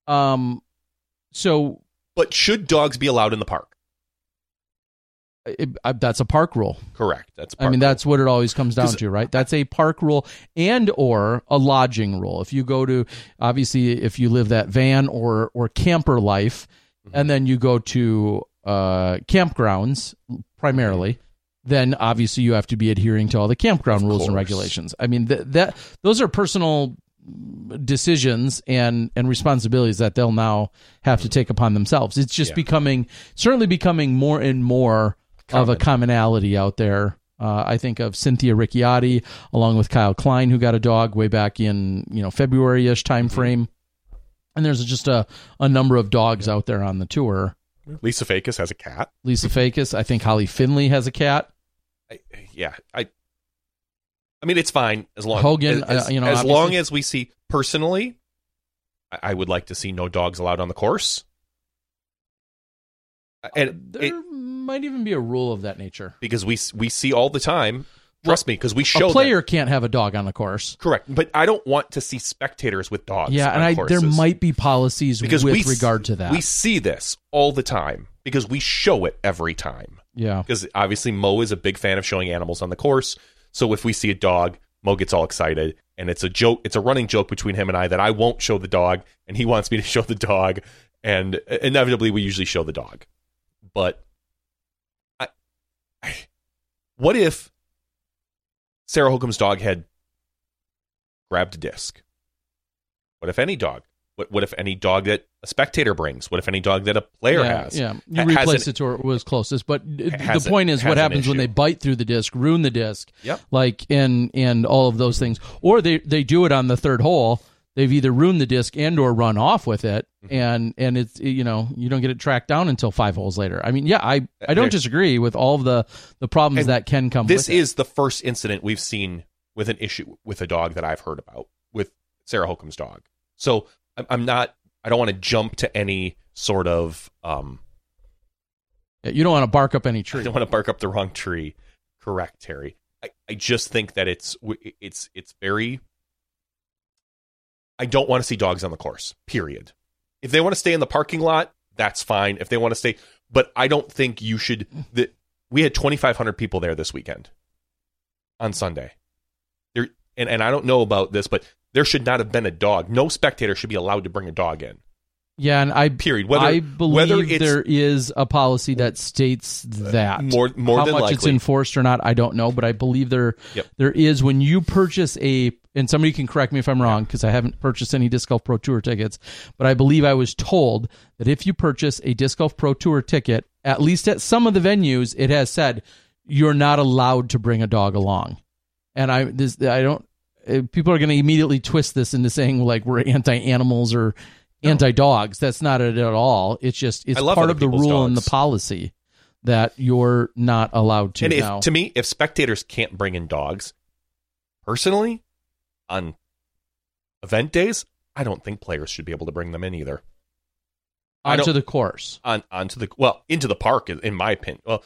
Um, so, but should dogs be allowed in the park? It, I, that's a park rule. Correct. That's. I mean, rule. that's what it always comes down to, right? That's a park rule and or a lodging rule. If you go to, obviously, if you live that van or or camper life, mm-hmm. and then you go to uh, campgrounds primarily, then obviously you have to be adhering to all the campground of rules course. and regulations. I mean, th- that those are personal decisions and and responsibilities that they'll now have to take upon themselves. It's just yeah. becoming certainly becoming more and more Common. of a commonality out there. Uh, I think of Cynthia Ricciardi along with Kyle Klein, who got a dog way back in you know February ish time mm-hmm. frame. And there's just a, a number of dogs yeah. out there on the tour. Lisa Fajkus has a cat. Lisa Fajkus. I think Holly Finley has a cat. I, yeah, I. I mean, it's fine as long Hogan, as, uh, you know, as long as we see personally. I, I would like to see no dogs allowed on the course. And uh, there it, might even be a rule of that nature because we we see all the time Trust me, because we show a player can't have a dog on the course. Correct, but I don't want to see spectators with dogs. Yeah, and I, there might be policies because with we, regard to that. We see this all the time because we show it every time. Yeah, because obviously Mo is a big fan of showing animals on the course. So if we see a dog, Mo gets all excited, and it's a joke. It's a running joke between him and I that I won't show the dog, and he wants me to show the dog, and inevitably we usually show the dog. But I, I what if Sarah Hokom's dog had grabbed a disc? What if any dog? What, what if any dog that a spectator brings? What if any dog that a player yeah, has? Yeah, you replace it to where it was closest. But the point is, what happens when they bite through the disc, ruin the disc? Yep. Like and and all of those things, or they they do it on the third hole. They've either ruined the disc and or run off with it, mm-hmm. and and it's you know you don't get it tracked down until five holes later. I mean, yeah, I I don't disagree with all of the the problems that can come. This is it. the first incident we've seen with an issue with a dog that I've heard about with Sarah Hokom's dog. So I'm not. I don't want to jump to any sort of. um You don't want to bark up any tree. I don't want to bark up the wrong tree. Correct, Terry. I, I just think that it's it's it's very I don't want to see dogs on the course, period. If they want to stay in the parking lot that's fine. If they want to stay, but I don't think you should. That we had 2,500 people there this weekend on Sunday. There, and, and I don't know about this, but there should not have been a dog. No spectator should be allowed to bring a dog in. Yeah, and I Period. Whether I believe there is a policy that states that more more How than much it's enforced or not, I don't know, but I believe there Yep. there is when you purchase a and somebody can correct me if I'm wrong because I haven't purchased any disc golf pro tour tickets, but I believe I was told that if you purchase a disc golf pro tour ticket, at least at some of the venues, it has said you're not allowed to bring a dog along, and I this I don't. Uh, People are going to immediately twist this into saying like we're anti animals or anti dogs. That's not it at all. It's just it's part of the rule and the policy that you're not allowed to and if, to me, if spectators can't bring in dogs, personally, on event days, I don't think players should be able to bring them in either. Onto the course. On onto the well into the park, in my opinion. Well,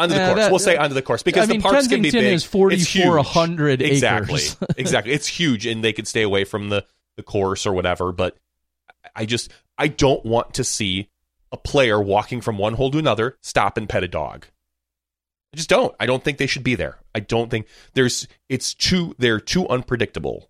onto the course. that- we'll say onto the course because I mean, the parks can be big. is 40 it's for huge. 100 exactly, exactly. It's huge, and they could stay away from the the course or whatever. But I just I don't want to see a player walking from one hole to another stop and pet a dog. I just don't. I don't think they should be there. I don't think there's. It's too. They're too unpredictable.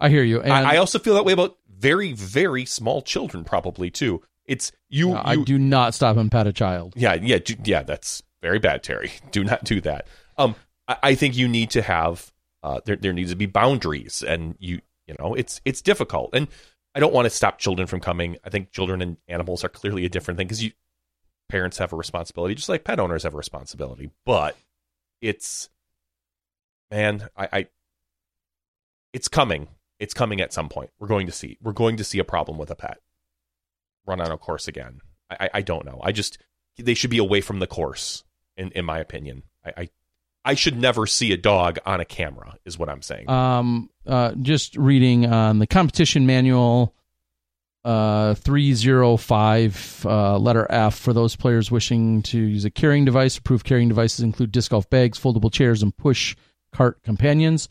I hear you. And I, I also feel that way about very very small children probably too. It's you. I you do not stop and pet a child. yeah, yeah, do, yeah. That's very bad, Terry. Do not do that. Um, I, I think you need to have. Uh, there there needs to be boundaries, and you you know it's it's difficult, and I don't want to stop children from coming. I think children and animals are clearly a different thing because you parents have a responsibility, just like pet owners have a responsibility. But it's man, I, I it's coming. It's coming at some point. We're going to see. We're going to see a problem with a pet run on a course again. I, I, don't know. I just they should be away from the course, in in my opinion. I, I I should never see a dog on a camera, is what I'm saying. Um, uh, just reading on the competition manual, uh, 305, uh, letter F, for those players wishing to use a carrying device. Approved carrying devices include disc golf bags, foldable chairs, and push cart companions.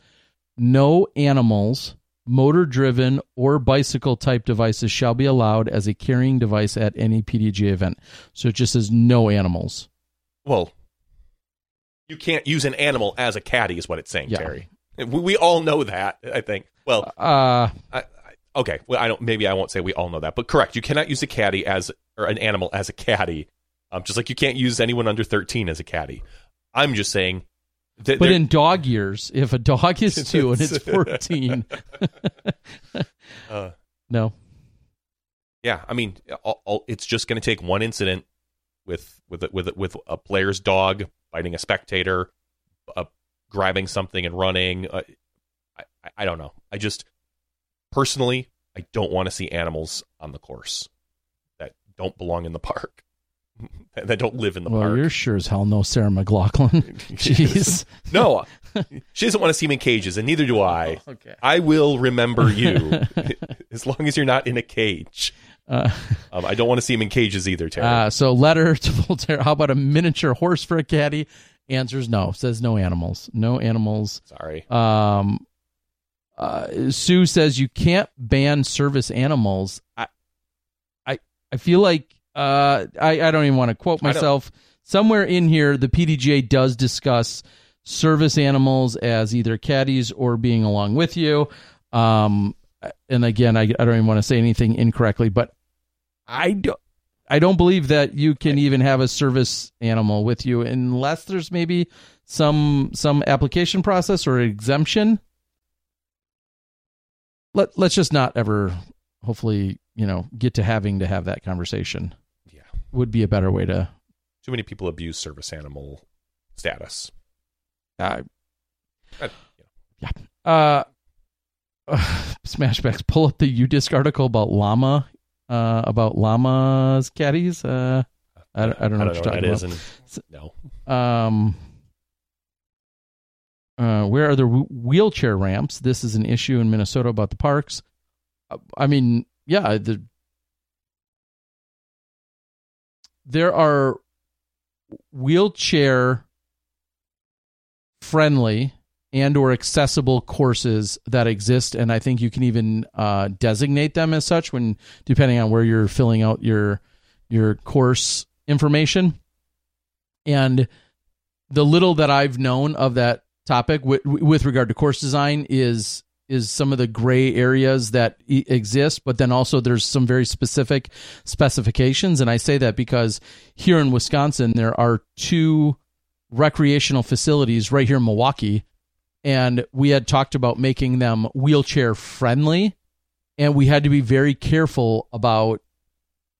No animals, motor driven, or bicycle type devices shall be allowed as a carrying device at any PDGA event. So it just says no animals. well, you can't use an animal as a caddy, is what it's saying, Yeah. Terry. We, we all know that. I think. Well, Uh, I, I, okay. Well, I don't. Maybe I won't say we all know that, but correct. You cannot use a caddy as or an animal as a caddy. Um, just like you can't use anyone under thirteen as a caddy. I'm just saying. That But in dog years, if a dog is two and it's 14, uh, no. yeah, I mean, all, all, it's just going to take one incident with with a- with a- with a player's dog biting a spectator, uh, grabbing something and running. Uh, I I don't know. I just personally, I don't want to see animals on the course that don't belong in the park, that don't live in the well, park. you're sure as hell no Sarah McLachlan. Jeez. no, she doesn't want to see him in cages, and neither do I. Okay. I will remember you as long as you're not in a cage. Uh, Um, I don't want to see him in cages either, Terry. uh, so letter to Voltaire. How about a miniature horse for a caddy? Answers no. Says no animals. No animals. Sorry. Um, uh, Sue says you can't ban service animals. I, I, I feel like uh, I, I don't even want to quote myself. Somewhere in here, the PDGA does discuss service animals as either caddies or being along with you. Um, and again, I, I don't even want to say anything incorrectly, but I don't. I don't believe that you can even have a service animal with you unless there's maybe some some application process or exemption. Let let's just not ever hopefully, you know, get to having to have that conversation. Yeah. Would be a better way to Too many people abuse service animal status. uh, Uh, yeah. Uh SmashBoxx pull up the UDisc article about llama uh about llamas caddies. Uh I, don't- I don't know what you're talking that about. is, and no. Um, uh, where are the w- wheelchair ramps? This is an issue in Minnesota about the parks. Uh, I mean, yeah, the there are wheelchair friendly and or accessible courses that exist and i think you can even uh, designate them as such when depending on where you're filling out your your course information. And the little that i've known of that topic with, with regard to course design is is some of the gray areas that exist but then also there's some very specific specifications. And i say that because here in wisconsin there are two recreational facilities right here in milwaukee and we had talked about making them wheelchair friendly and we had to be very careful about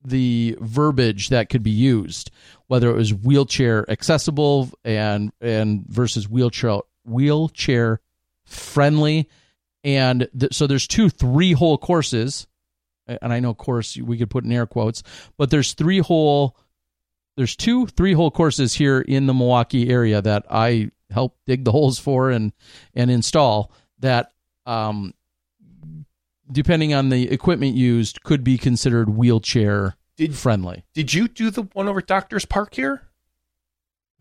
the verbiage that could be used whether it was wheelchair accessible and and versus wheelchair wheelchair friendly and th- so there's two three hole courses and i know course we could put in air quotes but there's three hole there's two three hole courses here in the milwaukee area that i help dig the holes for and and install that um depending on the equipment used could be considered wheelchair Did- friendly Did you do the one over Doctor's Park here?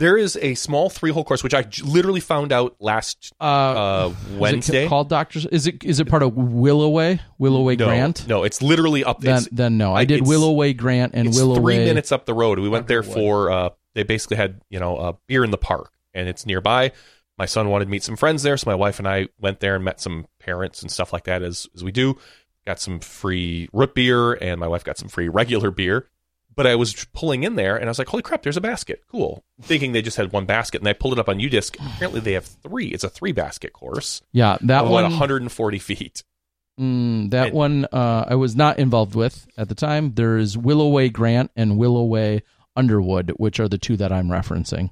There is a small three hole course, which I j- literally found out last uh, is it Wednesday. called doctors is it is it part of willoway willoway no, grant No, it's literally up. then it's, then no i did willoway grant and it's willoway three minutes up the road. We went there for. Uh, they basically had you know uh, beer in the park, and it's nearby. My son wanted to meet some friends there, so my wife and I went there and met some parents and stuff like that, as as we do. Got some free root beer, and my wife got some free regular beer. But I was pulling in there, and I was like, "Holy crap! There's a basket! Cool." Thinking they just had one basket, and I pulled it up on UDisc. Apparently, they have three. It's a three basket course. yeah that one 140 feet. Mm, that And- one uh, I was not involved with at the time. There's Willoway Grant and Willoway Underwood, which are the two that I'm referencing.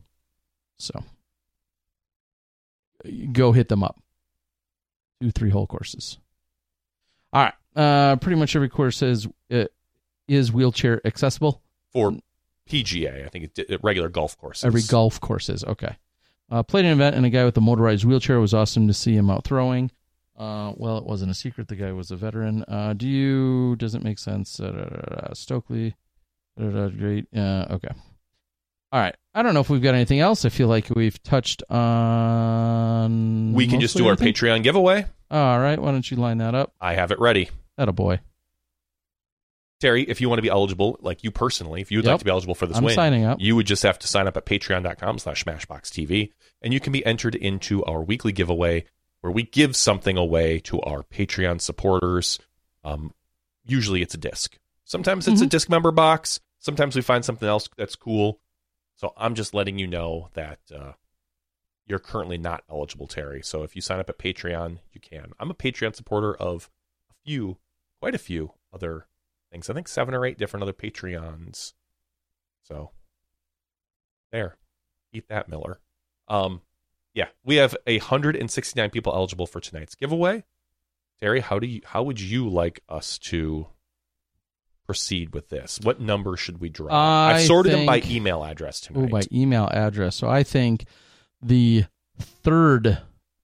So go hit them up. Two three hole courses. All right. Uh, pretty much every course is uh, is wheelchair accessible. for PGA. I think uh, regular golf courses. Every golf course is okay. Uh, played an event and a guy with a motorized wheelchair It was awesome to see him out throwing. Uh, well, it wasn't a secret. The guy was a veteran. Uh, do you? Does it make sense? Da, da, da, Stokely. Great. Uh, okay. All right. I don't know if we've got anything else. I feel like we've touched on. We can just do our. Patreon giveaway. All right. Why don't you line that up? I have it ready. That a boy. Terry, if you want to be eligible, like you personally, if you would Yep. like to be eligible for this I'm win, signing up. you would just have to sign up at patreon.com slash smashboxtv, and you can be entered into our weekly giveaway where we give something away to our Patreon supporters. Um, usually it's a disc. Sometimes it's a Mhm. disc member box. Sometimes we find something else that's cool. So I'm just letting you know that uh, you're currently not eligible, Terry. So if you sign up at Patreon, you can. I'm a Patreon supporter of a few, quite a few other things. I think seven or eight different other Patreons. So there, eat that, Miller. Um, yeah, we have a hundred and sixty nine people eligible for tonight's giveaway. Terry, how do you how would you like us to proceed with this? What number should we draw? I I've sorted them by email address tonight. Oh, by email address. So I think the third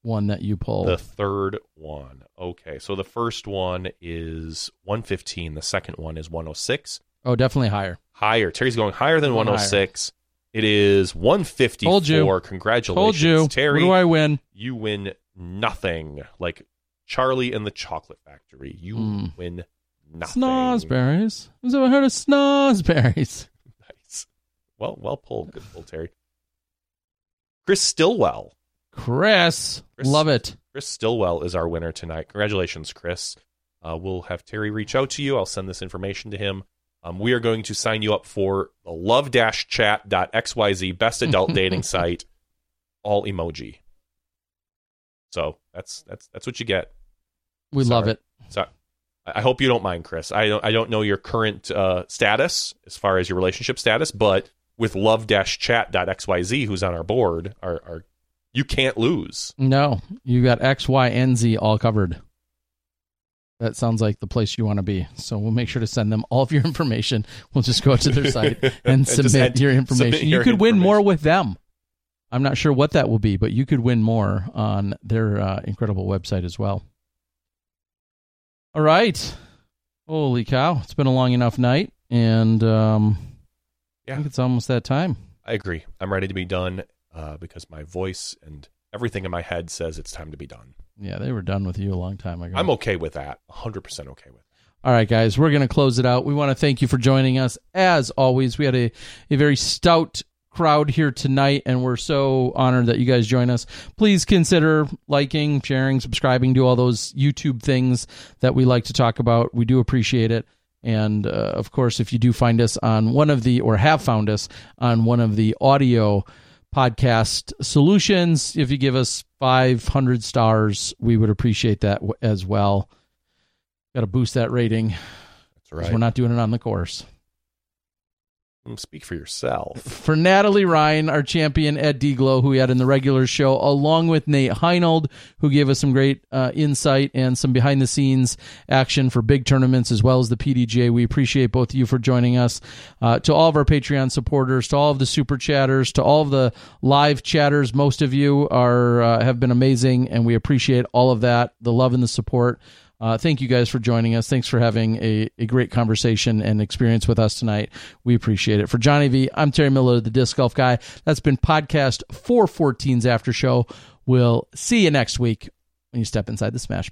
one that you pull. The third one. Okay, so the first one is 115. The second one is 106. oh, definitely higher. Higher. Terry's going higher than Going 106. It is 154. Told you. Congratulations, Told you. Terry. What do I win? you win nothing. Like Charlie and the Chocolate Factory. You Mm. win nothing. Snozzberries. Who's ever heard of snozzberries? Nice. Well, well pulled. Good pull, Terry. Chris Stillwell. Chris. Chris. Love it. Chris Stillwell is our winner tonight. Congratulations, Chris. Uh, we'll have Terry reach out to you. I'll send this information to him. Um, we are going to sign you up for the love-chat.xyz best adult dating site, all emoji. So that's that's that's what you get. We love it. So I hope you don't mind, Chris. I don't I don't know your current uh, status as far as your relationship status, but with love-chat.xyz, who's on our board, our, our you can't lose. No, you got X, Y, and Z all covered. That sounds like the place you want to be. So we'll make sure to send them all of your information. We'll just go to their site and submit your submit information. your you could win more with them. I'm not sure what that will be, but you could win more on their uh, incredible website as well. All right. Holy cow. It's been a long enough night. And um, I Yeah. think it's almost that time. I agree. I'm ready to be done uh, because my voice and everything in my head says it's time to be done. Yeah, they were done with you a long time ago. I'm okay with that. 100% okay with it. All right, guys, we're going to close it out. We want to thank you for joining us. As always, we had a, a very stout crowd here tonight, and we're so honored that you guys join us. Please consider liking, sharing, subscribing, do all those YouTube things that we like to talk about. We do appreciate it. And uh, of course, if you do find us on one of the, or have found us on one of the audio podcast solutions, if you give us 500 stars, we would appreciate that as well. Got to boost that rating. That's right. We're not doing it on the course. Speak for yourself. For Natalie Ryan, our champion Ed Deglow, who we had in the regular show, along with Nate Heinold, who gave us some great uh, insight and some behind the scenes action for big tournaments as well as the PDGA. We appreciate both of you for joining us. Uh, to all of our Patreon supporters, to all of the super chatters, to all of the live chatters, most of you are uh, have been amazing, and we appreciate all of that, the love and the support. Uh, thank you guys for joining us. Thanks for having a, a great conversation and experience with us tonight. We appreciate it. For Johnny V, I'm Terry Miller, the Disc Golf Guy. That's been podcast 414's After Show. We'll see you next week when you step inside the Smash